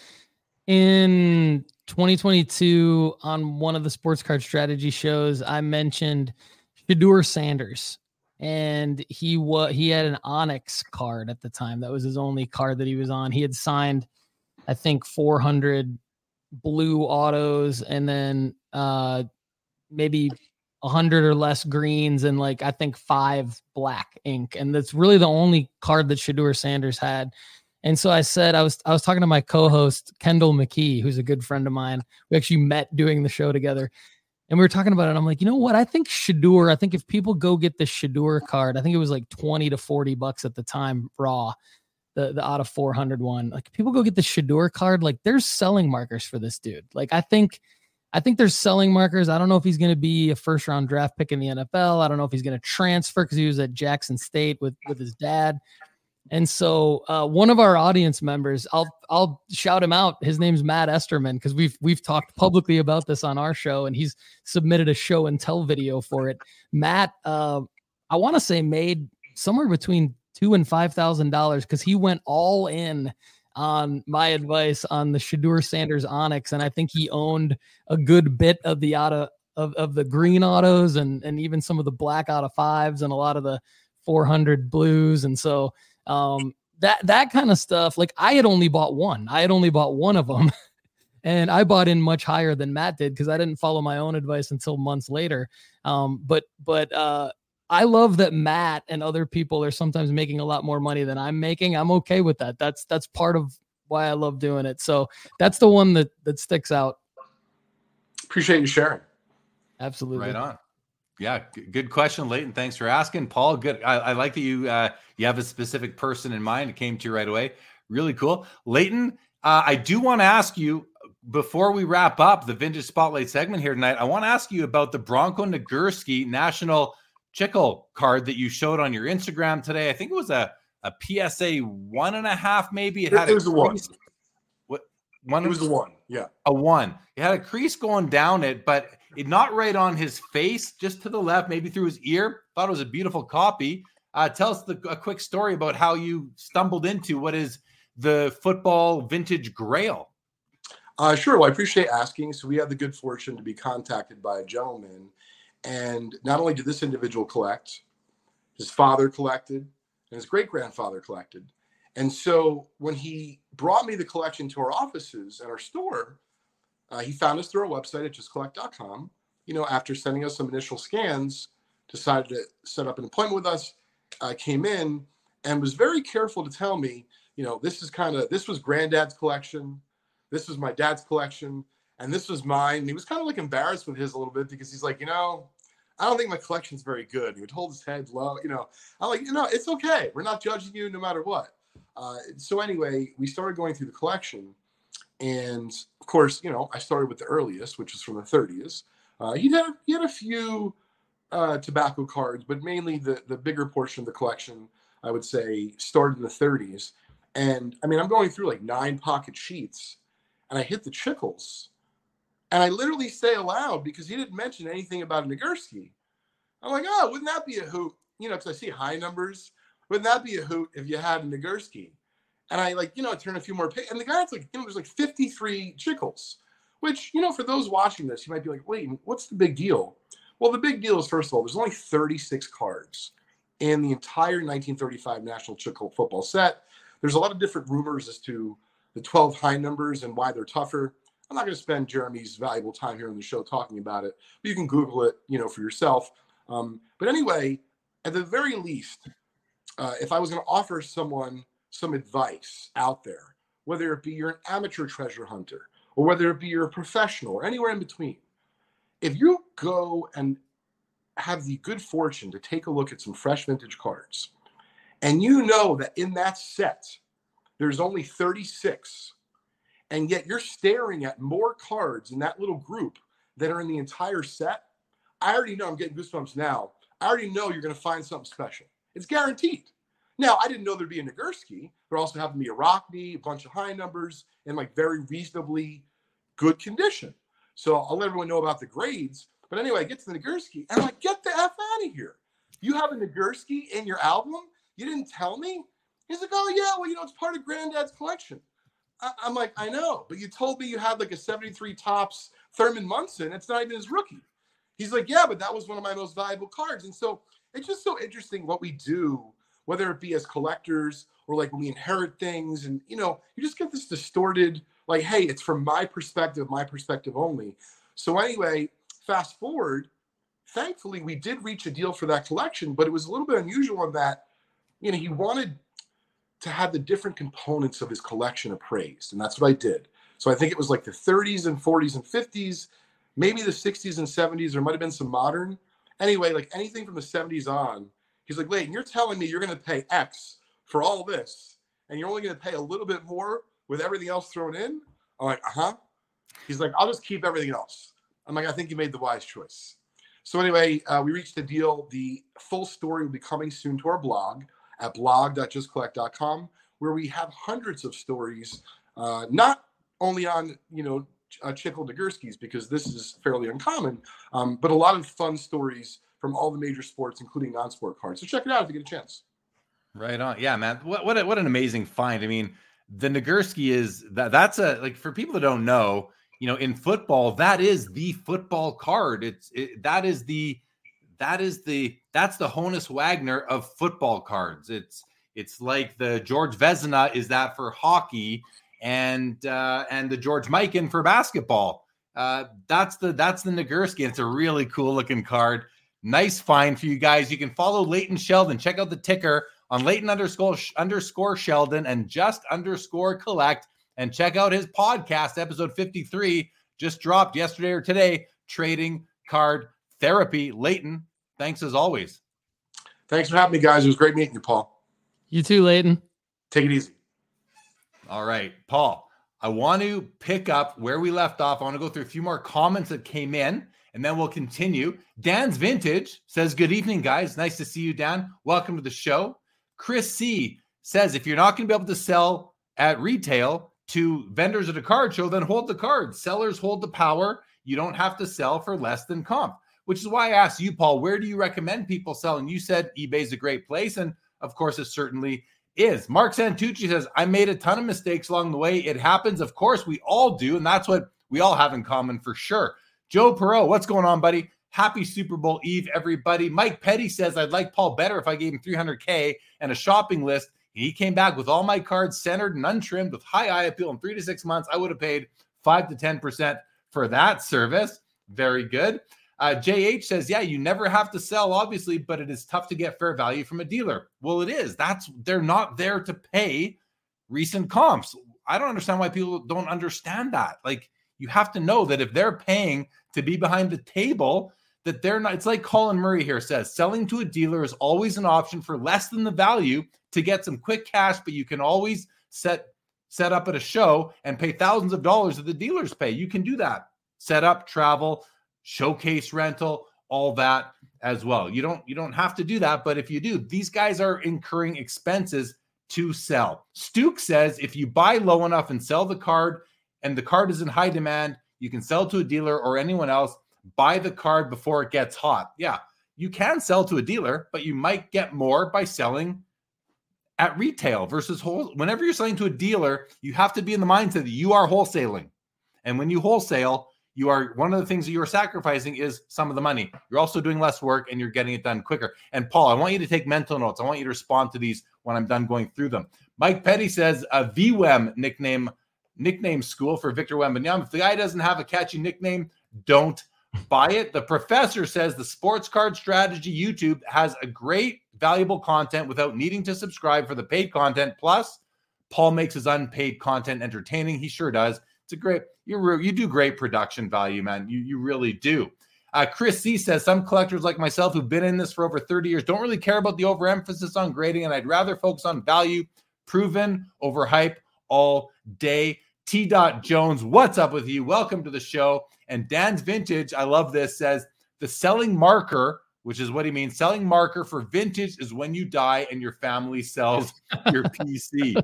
in 2022 on one of the sports card strategy shows, I mentioned Shedeur Sanders, and he was he had an Onyx card at the time. That was his only card that he was on. He had signed, I think, 400 blue autos, and then uh, maybe 100 or less greens, and like I think five black ink. And that's really the only card that Shedeur Sanders had. And so I said, I was I was talking to my co-host Kendall McKee, who's a good friend of mine. We actually met doing the show together, and we were talking about it. I'm like, you know what? I think Shedeur. I think if people go get the Shedeur card, I think it was like 20 to 40 bucks at the time raw, the the out of 400 one. Like people go get the Shedeur card. Like there's selling markers for this dude. Like I think. I think there's selling markers. I don't know if he's going to be a first round draft pick in the NFL. I don't know if he's going to transfer because he was at Jackson State with with his dad. And so uh, one of our audience members, I'll I'll shout him out. His name's Matt Esterman because we've we've talked publicly about this on our show, and he's submitted a show and tell video for it. Matt, uh, I want to say made somewhere between two and five thousand dollars because he went all in on my advice on the Shedeur Sanders Onyx, and I think he owned a good bit of the auto of, of the green autos and and even some of the black out of fives and a lot of the 400 blues, and so um, that that kind of stuff. Like I had only bought one. I had only bought one of them. <laughs> and I bought in much higher than Matt did because I didn't follow my own advice until months later. Um, but but uh, I love that Matt and other people are sometimes making a lot more money than I'm making. I'm okay with that. That's that's part of why I love doing it. So that's the one that that sticks out. Appreciate you sharing. Absolutely. Right on. Yeah, good question, Leighton. Thanks for asking, Paul. Good. I, I like that you uh, you have a specific person in mind. It came to you right away. Really cool, Leighton. Uh, I do want to ask you before we wrap up the vintage spotlight segment here tonight, I want to ask you about the Bronco Nagurski National Chicle card that you showed on your Instagram today. I think it was a, a PSA one and a half, maybe. It, had it was a one. What one? It was the one. Yeah, a one. It had a crease going down it, but it not right on his face, just to the left, maybe through his ear. Thought it was a beautiful copy. Uh, tell us the, a quick story about how you stumbled into what is the football vintage grail. Uh, sure. Well, I appreciate asking. So we had the good fortune to be contacted by a gentleman, and not only did this individual collect, his father collected, and his great grandfather collected. And so when he brought me the collection to our offices at our store, uh, he found us through our website at justcollect.com. You know, after sending us some initial scans, decided to set up an appointment with us. Uh, came in and was very careful to tell me, you know, this is kind of this was granddad's collection this was my dad's collection, and this was mine. And he was kind of like embarrassed with his a little bit because he's like, you know, I don't think my collection's very good. He would hold his head low. You know, I'm like, you know, it's okay. We're not judging you no matter what. Uh, so anyway, we started going through the collection, and of course, you know, I started with the earliest, which was from the 30s. Uh, he had he had a few uh, tobacco cards, but mainly the the bigger portion of the collection, I would say, started in the 30s. And I mean, I'm going through like nine pocket sheets and I hit the Chicles. And I literally say aloud because he didn't mention anything about Nagurski. I'm like, oh, wouldn't that be a hoot? You know, because I see high numbers. Wouldn't that be a hoot if you had Nagurski? And I like, you know, I turn a few more pages. And the guy's like, you know, there's like 53 Chicles, which, you know, for those watching this, you might be like, wait, what's the big deal? Well, the big deal is, first of all, there's only 36 cards in the entire 1935 National Chicle football set. There's a lot of different rumors as to the 12 high numbers and why they're tougher. I'm not going to spend Jeremy's valuable time here on the show talking about it, but you can Google it, you know, for yourself. Um, but anyway, at the very least, uh, if I was going to offer someone some advice out there, whether it be you're an amateur treasure hunter or whether it be you're a professional or anywhere in between, if you go and have the good fortune to take a look at some fresh vintage cards, and you know that in that set there's only 36. And yet you're staring at more cards in that little group that are in the entire set. I already know I'm getting goosebumps now. I already know you're going to find something special. It's guaranteed. Now, I didn't know there'd be a Nagurski. There also happened to be a Rockne, a bunch of high numbers, and like very reasonably good condition. So I'll let everyone know about the grades. But anyway, I get to the Nagurski, and I'm like, get the F out of here. You have a Nagurski in your album? You didn't tell me? He's like, oh yeah, well you know it's part of Granddad's collection. I- am like, I know, but you told me you had like a 73 Topps Thurman Munson. It's not even his rookie. He's like, yeah, but that was one of my most valuable cards. And so it's just so interesting what we do, whether it be as collectors or like we inherit things, and you know, you just get this distorted, like, hey, it's from my perspective, my perspective only. So anyway, fast forward, thankfully we did reach a deal for that collection, but it was a little bit unusual in that, you know, he wanted to have the different components of his collection appraised. And that's what I did. So I think it was like the 30s and 40s and 50s, maybe the 60s and 70s. There might have been some modern. Anyway, like anything from the 70s on, he's like, Leighton, you're telling me you're going to pay X for all this, and you're only going to pay a little bit more with everything else thrown in? I'm like, uh huh. He's like, I'll just keep everything else. I'm like, I think you made the wise choice. So anyway, uh, we reached a deal. The full story will be coming soon to our blog at blog.justcollect.com, where we have hundreds of stories, uh, not only on, you know, uh, Chicle Nagurskis, because this is fairly uncommon, um, but a lot of fun stories from all the major sports, including non-sport cards. So check it out if you get a chance. Right on. Yeah, man. What what, a, what an amazing find. I mean, the Nagurski is that that's a like for people that don't know, you know, in football, that is the football card. It's it, that is the that is the That's the Honus Wagner of football cards. It's it's like the George Vezina is that for hockey, and uh, and the George Mikan for basketball. Uh, that's the that's the Nagurski. It's a really cool looking card. Nice find for you guys. You can follow Leighton Sheldon. Check out the ticker on Leighton underscore underscore Sheldon and just underscore collect. And check out his podcast, episode 53, just dropped yesterday or today, Trading Card Therapy. Leighton, thanks as always. Thanks for having me, guys. It was great meeting you, Paul. You too, Leighton. Take it easy. All right, Paul. I want to pick up where we left off. I want to go through a few more comments that came in and then we'll continue. Dan's Vintage says, Good evening, guys. Nice to see you, Dan. Welcome to the show. Chris C says, If you're not going to be able to sell at retail to vendors at a card show, then hold the cards. Sellers hold the power. You don't have to sell for less than comp, which is why I asked you, Paul, where do you recommend people sell? And you said eBay's a great place. And of course, it certainly is. Mark Santucci says, I made a ton of mistakes along the way. It happens. Of course, we all do. And that's what we all have in common for sure. Joe Perot, what's going on, buddy? Happy Super Bowl Eve, everybody. Mike Petty says, I'd like Paul better if I gave him 300K and a shopping list. He came back with all my cards centered and untrimmed with high eye appeal in three to six months. I would have paid five to 10% for that service. Very good. Uh, JH says, yeah, you never have to sell, obviously, but it is tough to get fair value from a dealer. Well, it is. That's they're not there to pay recent comps. I don't understand why people don't understand that. Like, you have to know that if they're paying to be behind the table, that they're not. It's like Colin Murray here says selling to a dealer is always an option for less than the value to get some quick cash, but you can always set set up at a show and pay thousands of dollars that the dealers pay. You can do that. Set up, travel, showcase rental, all that as well. You don't you don't have to do that, but if you do, these guys are incurring expenses to sell. Stuke says if you buy low enough and sell the card and the card is in high demand, you can sell to a dealer or anyone else, buy the card before it gets hot. Yeah, you can sell to a dealer, but you might get more by selling at retail versus whole. Whenever you're selling to a dealer, you have to be in the mindset that you are wholesaling. And when you wholesale, you are one of the things that you're sacrificing is some of the money. You're also doing less work and you're getting it done quicker. And Paul, I want you to take mental notes. I want you to respond to these when I'm done going through them. Mike Petty says a VWEM nickname nickname school for Victor Wembanyama. If the guy doesn't have a catchy nickname, don't buy it. The professor says the sports card strategy YouTube has a great valuable content without needing to subscribe for the paid content. Plus, Paul makes his unpaid content entertaining. He sure does. It's a great you you do great production value, man. You you really do. Uh, Chris C says some collectors like myself who've been in this for over 30 years don't really care about the overemphasis on grading, and I'd rather focus on value, proven over hype all day. T. Dot Jones, what's up with you? Welcome to the show. And Dan's Vintage, I love this, says the selling marker, which is what he means. Selling marker for vintage is when you die and your family sells <laughs> your PC.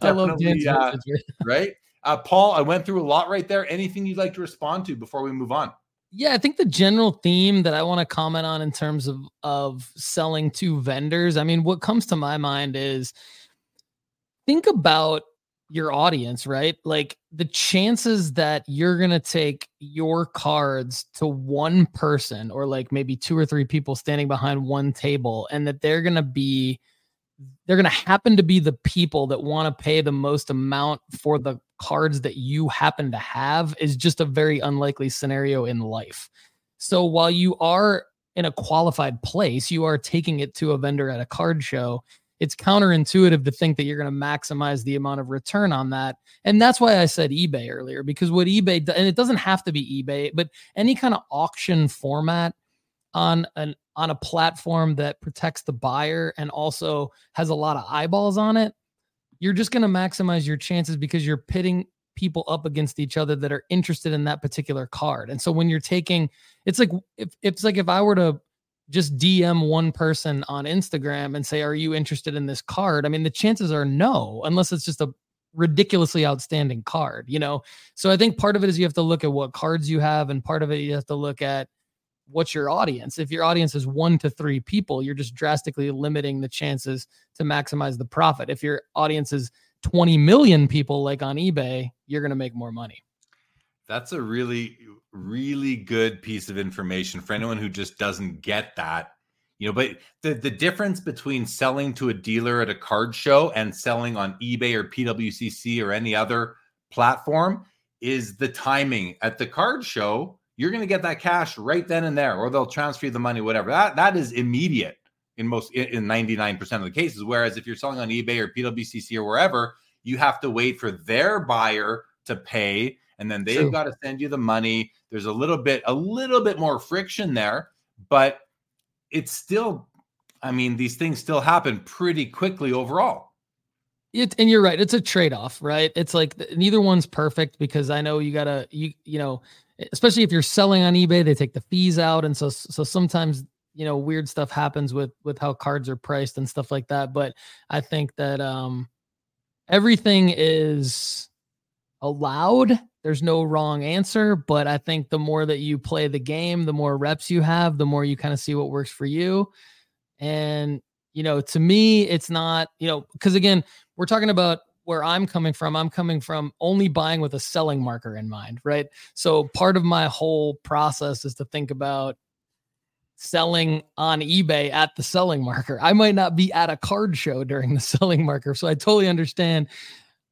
I love Dan's uh, Vintage. right? Uh, Paul, I went through a lot right there. Anything you'd like to respond to before we move on? Yeah, I think the general theme that I want to comment on in terms of of selling to vendors, I mean, what comes to my mind is think about your audience, right? Like the chances that you're going to take your cards to one person or like maybe two or three people standing behind one table and that they're going to be they're going to happen to be the people that want to pay the most amount for the cards that you happen to have is just a very unlikely scenario in life. So while you are in a qualified place, you are taking it to a vendor at a card show it's counterintuitive to think that you're going to maximize the amount of return on that. And that's why I said eBay earlier, because what eBay, and it doesn't have to be eBay, but any kind of auction format on an on a platform that protects the buyer and also has a lot of eyeballs on it, you're just going to maximize your chances because you're pitting people up against each other that are interested in that particular card. And so when you're taking, it's like if it's like if I were to just DM one person on Instagram and say, Are you interested in this card? I mean, the chances are no, unless it's just a ridiculously outstanding card, you know? So I think part of it is you have to look at what cards you have, and part of it you have to look at what's your audience. If your audience is one to three people, you're just drastically limiting the chances to maximize the profit. If your audience is 20 million people, like on eBay, you're going to make more money. That's a really, really good piece of information for anyone who just doesn't get that. You know, but the the difference between selling to a dealer at a card show and selling on eBay or PWCC or any other platform is the timing. At the card show, you're going to get that cash right then and there, or they'll transfer you the money, whatever. That that is immediate in most in 99% of the cases. Whereas if you're selling on eBay or PWCC or wherever, you have to wait for their buyer to pay, and then they've True. got to send you the money. There's a little bit a little bit more friction there, but it's still. I mean, these things still happen pretty quickly overall. It, and you're right. It's a trade off, right? It's like neither one's perfect because I know you gotta you you know especially if you're selling on eBay, they take the fees out, and so so sometimes you know weird stuff happens with with how cards are priced and stuff like that. But I think that um everything is allowed. There's no wrong answer, but I think the more that you play the game, the more reps you have, the more you kind of see what works for you. And you know, to me, it's not, you know, because again, we're talking about where I'm coming from, I'm coming from only buying with a selling marker in mind, right? So part of my whole process is to think about selling on eBay at the selling marker. I might not be at a card show during the <laughs> selling marker. So I totally understand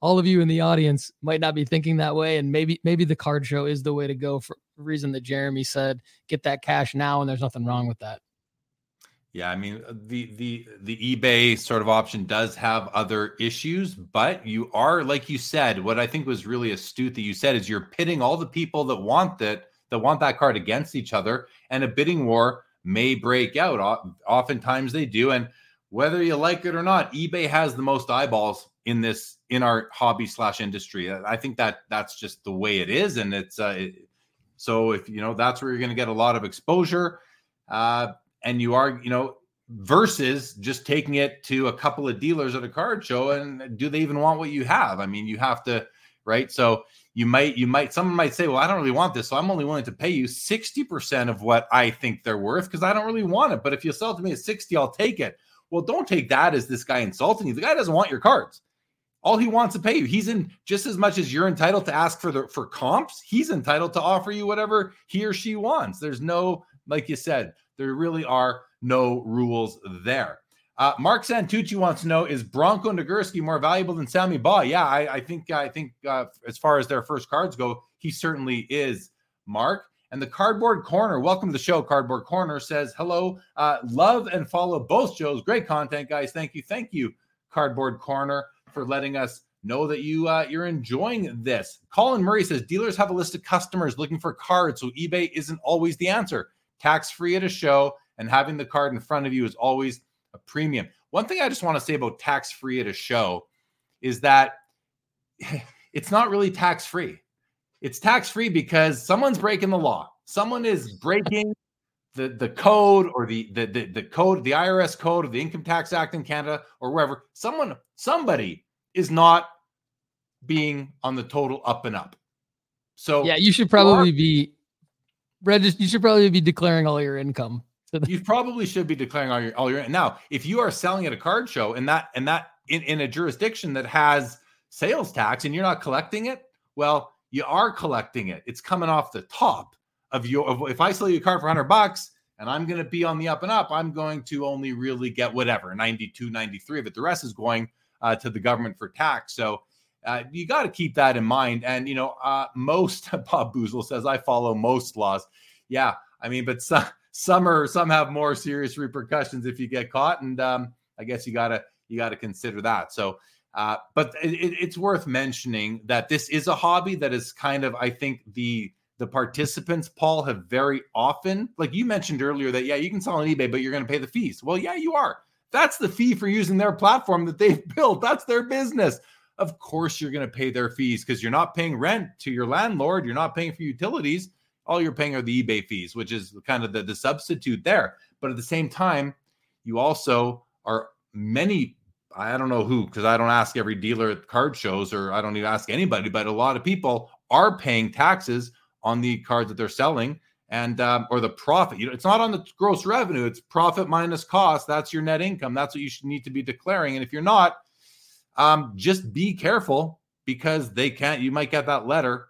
all of you in the audience might not be thinking that way and maybe maybe the card show is the way to go for the reason that Jeremy said get that cash now and there's nothing wrong with that. Yeah, I mean uh, the the the eBay sort of option does have other issues, but you are like you said, what I think was really astute that you said is you're pitting all the people that want that that want that card against each other, and a bidding war may break out. Oftentimes they do, and whether you like it or not, eBay has the most eyeballs in this in our hobby slash industry. I think that that's just the way it is, and it's uh, so if you know that's where you're going to get a lot of exposure. Uh, and you are, you know, versus just taking it to a couple of dealers at a card show and do they even want what you have? I mean, you have to, right? So you might, you might, someone might say, well, I don't really want this. So I'm only willing to pay you 60% of what I think they're worth because I don't really want it. But if you sell it to me at 60, I'll take it. Well, don't take that as this guy insulting you. The guy doesn't want your cards. All he wants to pay you. He's in just as much as you're entitled to ask for the for comps. He's entitled to offer you whatever he or she wants. There's no, like you said, there really are no rules there. Uh, Mark Santucci wants to know: Is Bronco Nagurski more valuable than Sammy Baugh? Yeah, I, I think I think uh, as far as their first cards go, he certainly is. Mark and the Cardboard Corner. Welcome to the show. Cardboard Corner says hello. Uh, love and follow both shows. Great content, guys. Thank you, thank you, Cardboard Corner, for letting us know that you uh, you're enjoying this. Colin Murray says dealers have a list of customers looking for cards, so eBay isn't always the answer. Tax free at a show and having the card in front of you is always a premium. One thing I just want to say about tax free at a show is that <laughs> it's not really tax free. It's tax free because someone's breaking the law. Someone is breaking the, the code or the, the, the, the code, the IRS code of the Income Tax Act in Canada or wherever. Someone, somebody is not being on the total up and up. So yeah, you should probably be register. You should probably be declaring all your income <laughs> you probably should be declaring all your all your now if you are selling at a card show and that and that in, in a jurisdiction that has sales tax and you're not collecting it well you are collecting it it's coming off the top of your of, if i sell you a card for 100 bucks and i'm going to be on the up and up i'm going to only really get whatever 92 93 of it the rest is going uh, to the government for tax so uh, you got to keep that in mind and you know uh, most <laughs> bob boozle says i follow most laws yeah i mean but some some are some have more serious repercussions if you get caught, and um, I guess you gotta you gotta consider that. So, uh, but it, it's worth mentioning that this is a hobby that is kind of I think the the participants, Paul, have very often, like you mentioned earlier, that yeah, you can sell on eBay, but you're going to pay the fees. Well, yeah, you are. That's the fee for using their platform that they've <laughs> built. That's their business. Of course, you're going to pay their fees because you're not paying rent to your landlord. You're not paying for utilities all you're paying are the eBay fees, which is kind of the, the substitute there. But at the same time, you also are many, I don't know who, because I don't ask every dealer at card shows or I don't even ask anybody, but a lot of people are paying taxes on the cards that they're selling and um, or the profit. You know, it's not on the gross revenue; it's profit minus cost. That's your net income. That's what you should need to be declaring. And if you're not, um, just be careful because they can't. You might get that letter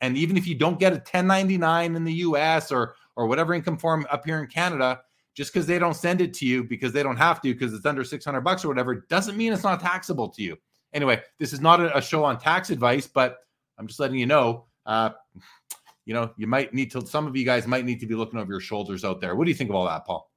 and even if you don't get a 1099 in the US or or whatever income form up here in Canada, just because they don't send it to you because they don't have to because it's under 600 bucks or whatever doesn't mean it's not taxable to you. Anyway, this is not a, a show on tax advice, but I'm just letting you know. Uh, you know, you might need to. Some of you guys might need to be looking over your shoulders out there. What do you think of all that, Paul?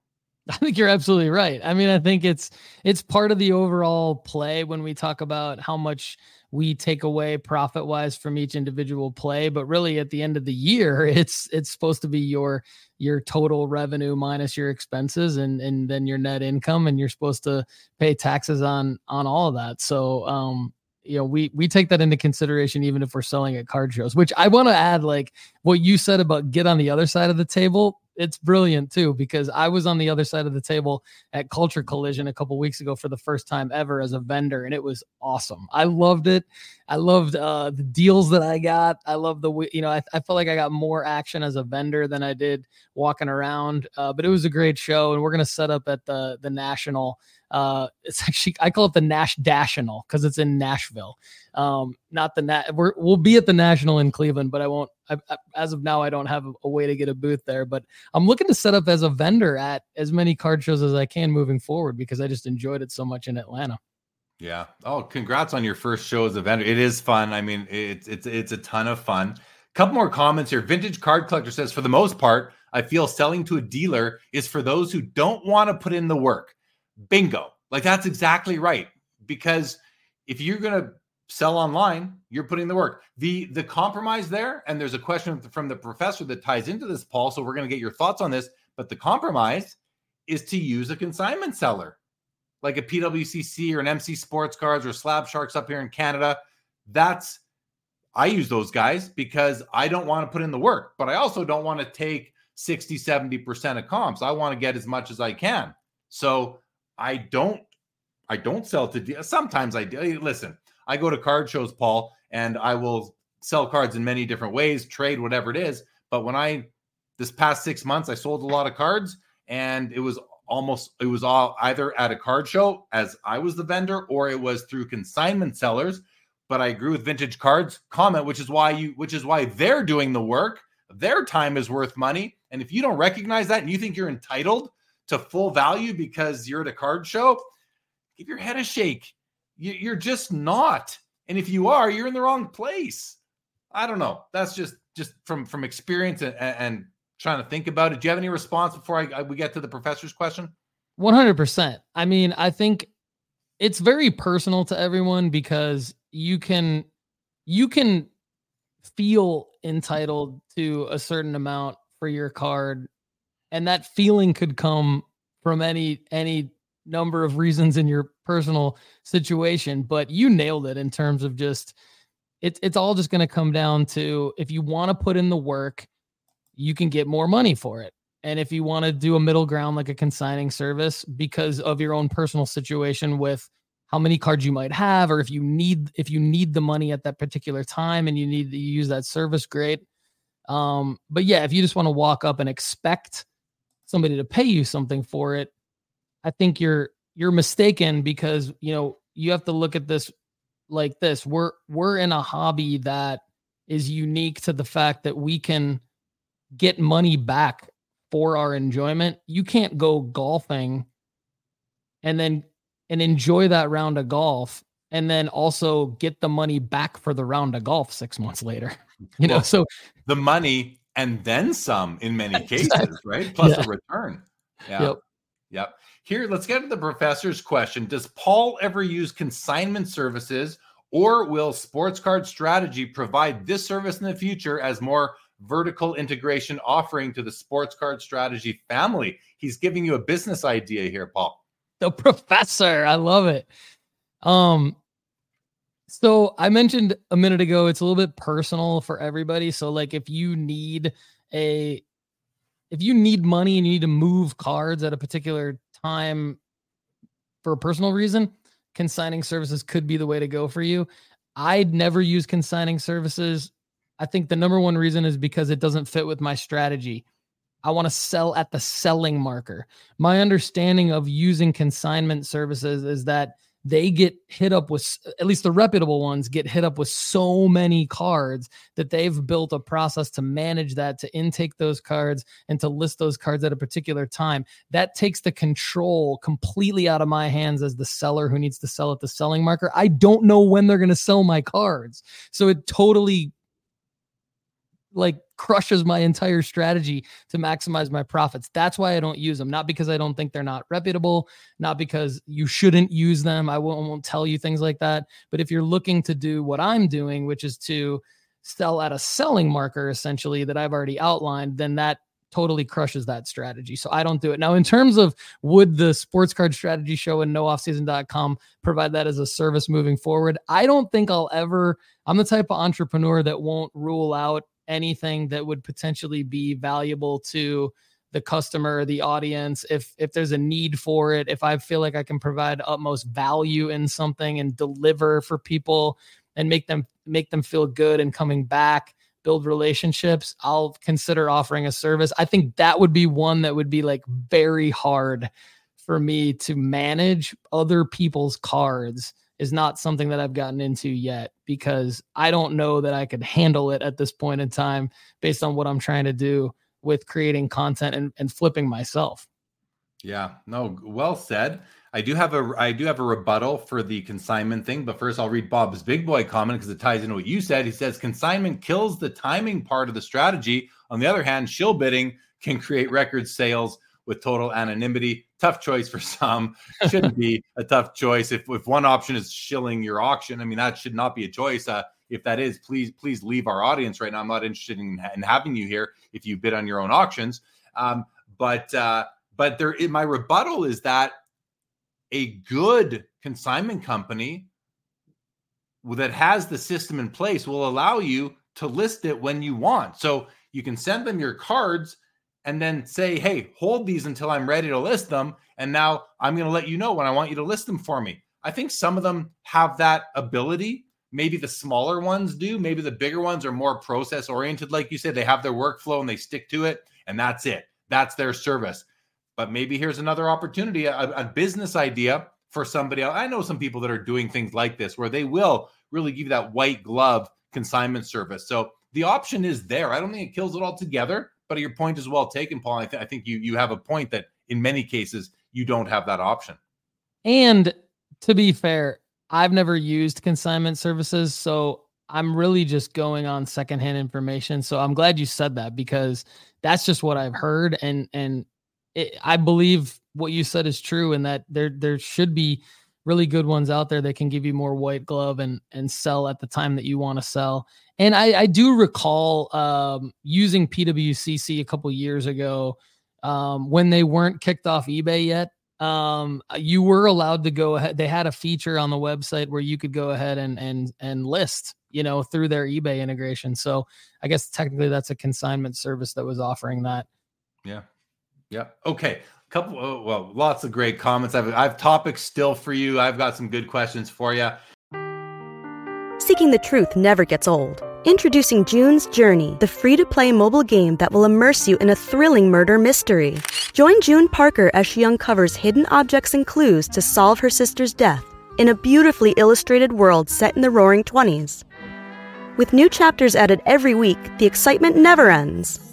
I think you're absolutely right. I mean, I think it's it's part of the overall play when we talk about how much we take away profit wise from each individual play, but really at the end of the year, <laughs> it's it's supposed to be your your total revenue minus your expenses and and then your net income and you're supposed to pay taxes on on all of that. So um you know we we take that into consideration even if we're selling at card shows which i want to add like what you said about get on the other side of the table it's brilliant too because I was on the other side of the table at Culture Collision a couple weeks ago for the first time ever as a vendor, and it was awesome. I loved it. I loved uh, the deals that I got. I love the you know I, I felt like I got more action as a vendor than I did walking around. Uh, but it was a great show, and we're gonna set up at the the national uh, it's actually I call it the Nash Dational because it's in Nashville. Um, not the Nat. We're, we'll be at the National in Cleveland, but I won't. I, as of now, I don't have a, way to get a booth there. But I'm looking to set up as a vendor at as many card shows as I can moving forward because I just enjoyed it so much in Atlanta. Yeah. Oh, congrats on your first show as a vendor. It is fun. I mean, it's it's it's a ton of fun. Couple more comments here. Vintage Card Collector says, for the most part, I feel selling to a dealer is for those who don't want to put in the work. Bingo. Like that's exactly right. Because if you're to sell online, you're putting the work. The the compromise there, and there's a question from the professor that ties into this, Paul. So we're going to get your thoughts on this. But the compromise is to use a consignment seller, like a PWCC or an MC Sports Cards or Slab Sharks up here in Canada. That's I use those guys because I don't want to put in the work, but I also don't want to take 60, 70% of comps. I want to get as much as I can. So I don't I don't sell to sometimes I do. Listen, I go to card shows, Paul, and I will sell cards in many different ways, trade whatever it is. But when I this past six months, I sold a lot of cards, and it was almost it was all either at a card show as I was the vendor, or it was through consignment sellers. But I agree with Vintage Cards comment, which is why you which is why they're doing the work. Their time is worth money. And if you don't recognize that and you think you're entitled to full value because you're at a card show, give your head a shake. You're just not. And if you are, you're in the wrong place. I don't know. That's just just from from experience and, and trying to think about it. Do you have any response before I, I we get to the professor's question? One hundred percent. I mean, I think it's very personal to everyone because you can you can feel entitled to a certain amount for your card and that feeling could come from any any number of reasons in your personal situation but you nailed it in terms of just it's it's all just going to come down to if you want to put in the work you can get more money for it. And if you want to do a middle ground like a consigning service because of your own personal situation with how many cards you might have or if you need if you need the money at that particular time and you need to use that service great. Um but yeah if you just want to walk up and expect somebody to pay you something for it, I think you're you're mistaken because you know you have to look at this like this. We're we're in a hobby that is unique to the fact that we can get money back for our enjoyment. You can't go golfing and then and enjoy that round of golf and then also get the money back for the round of golf 6 months later. <laughs> You know, well, so the money and then some in many <laughs> cases, right? Plus yeah. a return. Yeah. Yep. Yep. Here, let's get to the professor's question. Does Paul ever use consignment services or will Sports Card Strategy provide this service in the future as more vertical integration offering to the Sports Card Strategy family? He's giving you a business idea here, Paul. The professor. I love it. Um, so I mentioned a minute ago, it's a little bit personal for everybody. So like if you need a if you need money and you need to move cards at a particular time for a personal reason, consigning services could be the way to go for you. I'd never use consigning services. I think the number one reason is because it doesn't fit with my strategy. I want to sell at the selling marker. My understanding of using consignment services is that they get hit up with at least the reputable ones get hit up with so many cards that they've built a process to manage that to intake those cards and to list those cards at a particular time. That takes the control completely out of my hands as the seller who needs to sell at the selling marker. I don't know when they're going to sell my cards. So it totally like crushes my entire strategy to maximize my profits. That's why I don't use them. Not because I don't think they're not reputable, not because you shouldn't use them. I won't, won't tell you things like that. But if you're looking to do what I'm doing, which is to sell at a selling marker essentially that I've already outlined, then that totally crushes that strategy. So I don't do it. Now, in terms of would the sports card strategy show and nooffseason.com provide that as a service moving forward, I don't think I'll ever. I'm the type of entrepreneur that won't rule out anything that would potentially be valuable to the customer the audience if if there's a need for it if i feel like i can provide utmost value in something and deliver for people and make them make them feel good and coming back build relationships i'll consider offering a service. I think that would be one that would be like very hard for me to manage other people's cards is not something that I've gotten into yet because I don't know that I could handle it at this point in time based on what I'm trying to do with creating content and, and flipping myself. Yeah, no, well said. I do have a I do have a rebuttal for the consignment thing, but first I'll read Bob's big boy comment because it ties into what you said. He says consignment kills the timing part of the strategy. On the other hand, shill bidding can create record sales with total anonymity. Tough choice for some. Shouldn't be a tough choice. If, if one option is shilling your auction, I mean, that should not be a choice. Uh, if that is, please, please leave our audience right now. I'm not interested in, in having you here if you bid on your own auctions. Um, but uh, but there, my rebuttal is that a good consignment company that has the system in place will allow you to list it when you want. So you can send them your cards and then say, hey, hold these until I'm ready to list them. And now I'm going to let you know when I want you to list them for me. I think some of them have that ability. Maybe the smaller ones do. Maybe the bigger ones are more process oriented. Like you said, they have their workflow and they stick to it, and that's it. That's their service. But maybe here's another opportunity, a, a business idea for somebody else. I know some people that are doing things like this where they will really give you that white glove consignment service. So the option is there. I don't think it kills it altogether but your point is well taken, Paul. I, th- I think you you have a point that in many cases you don't have that option. And to be fair, I've never used consignment services, so I'm really just going on secondhand information. So I'm glad you said that because that's just what I've heard, and and it, I believe what you said is true, and that there there should be really good ones out there that can give you more white glove and and sell at the time that you want to sell. And I, I do recall um, using PWCC a couple years ago um, when they weren't kicked off eBay yet. Um, you were allowed to go ahead. They had a feature on the website where you could go ahead and and and list, you know, through their eBay integration. So I guess technically that's a consignment service that was offering that. Yeah. Yeah. Okay couple oh, well lots of great comments. I've, I've topics still for you. I've got some good questions for you seeking the truth never gets old. Introducing june's journey the free-to-play mobile game that will immerse you in a thrilling murder mystery. Join june parker as she uncovers hidden objects and clues to solve her sister's death in a beautifully illustrated world set in the roaring 20s with new chapters added every week the excitement never ends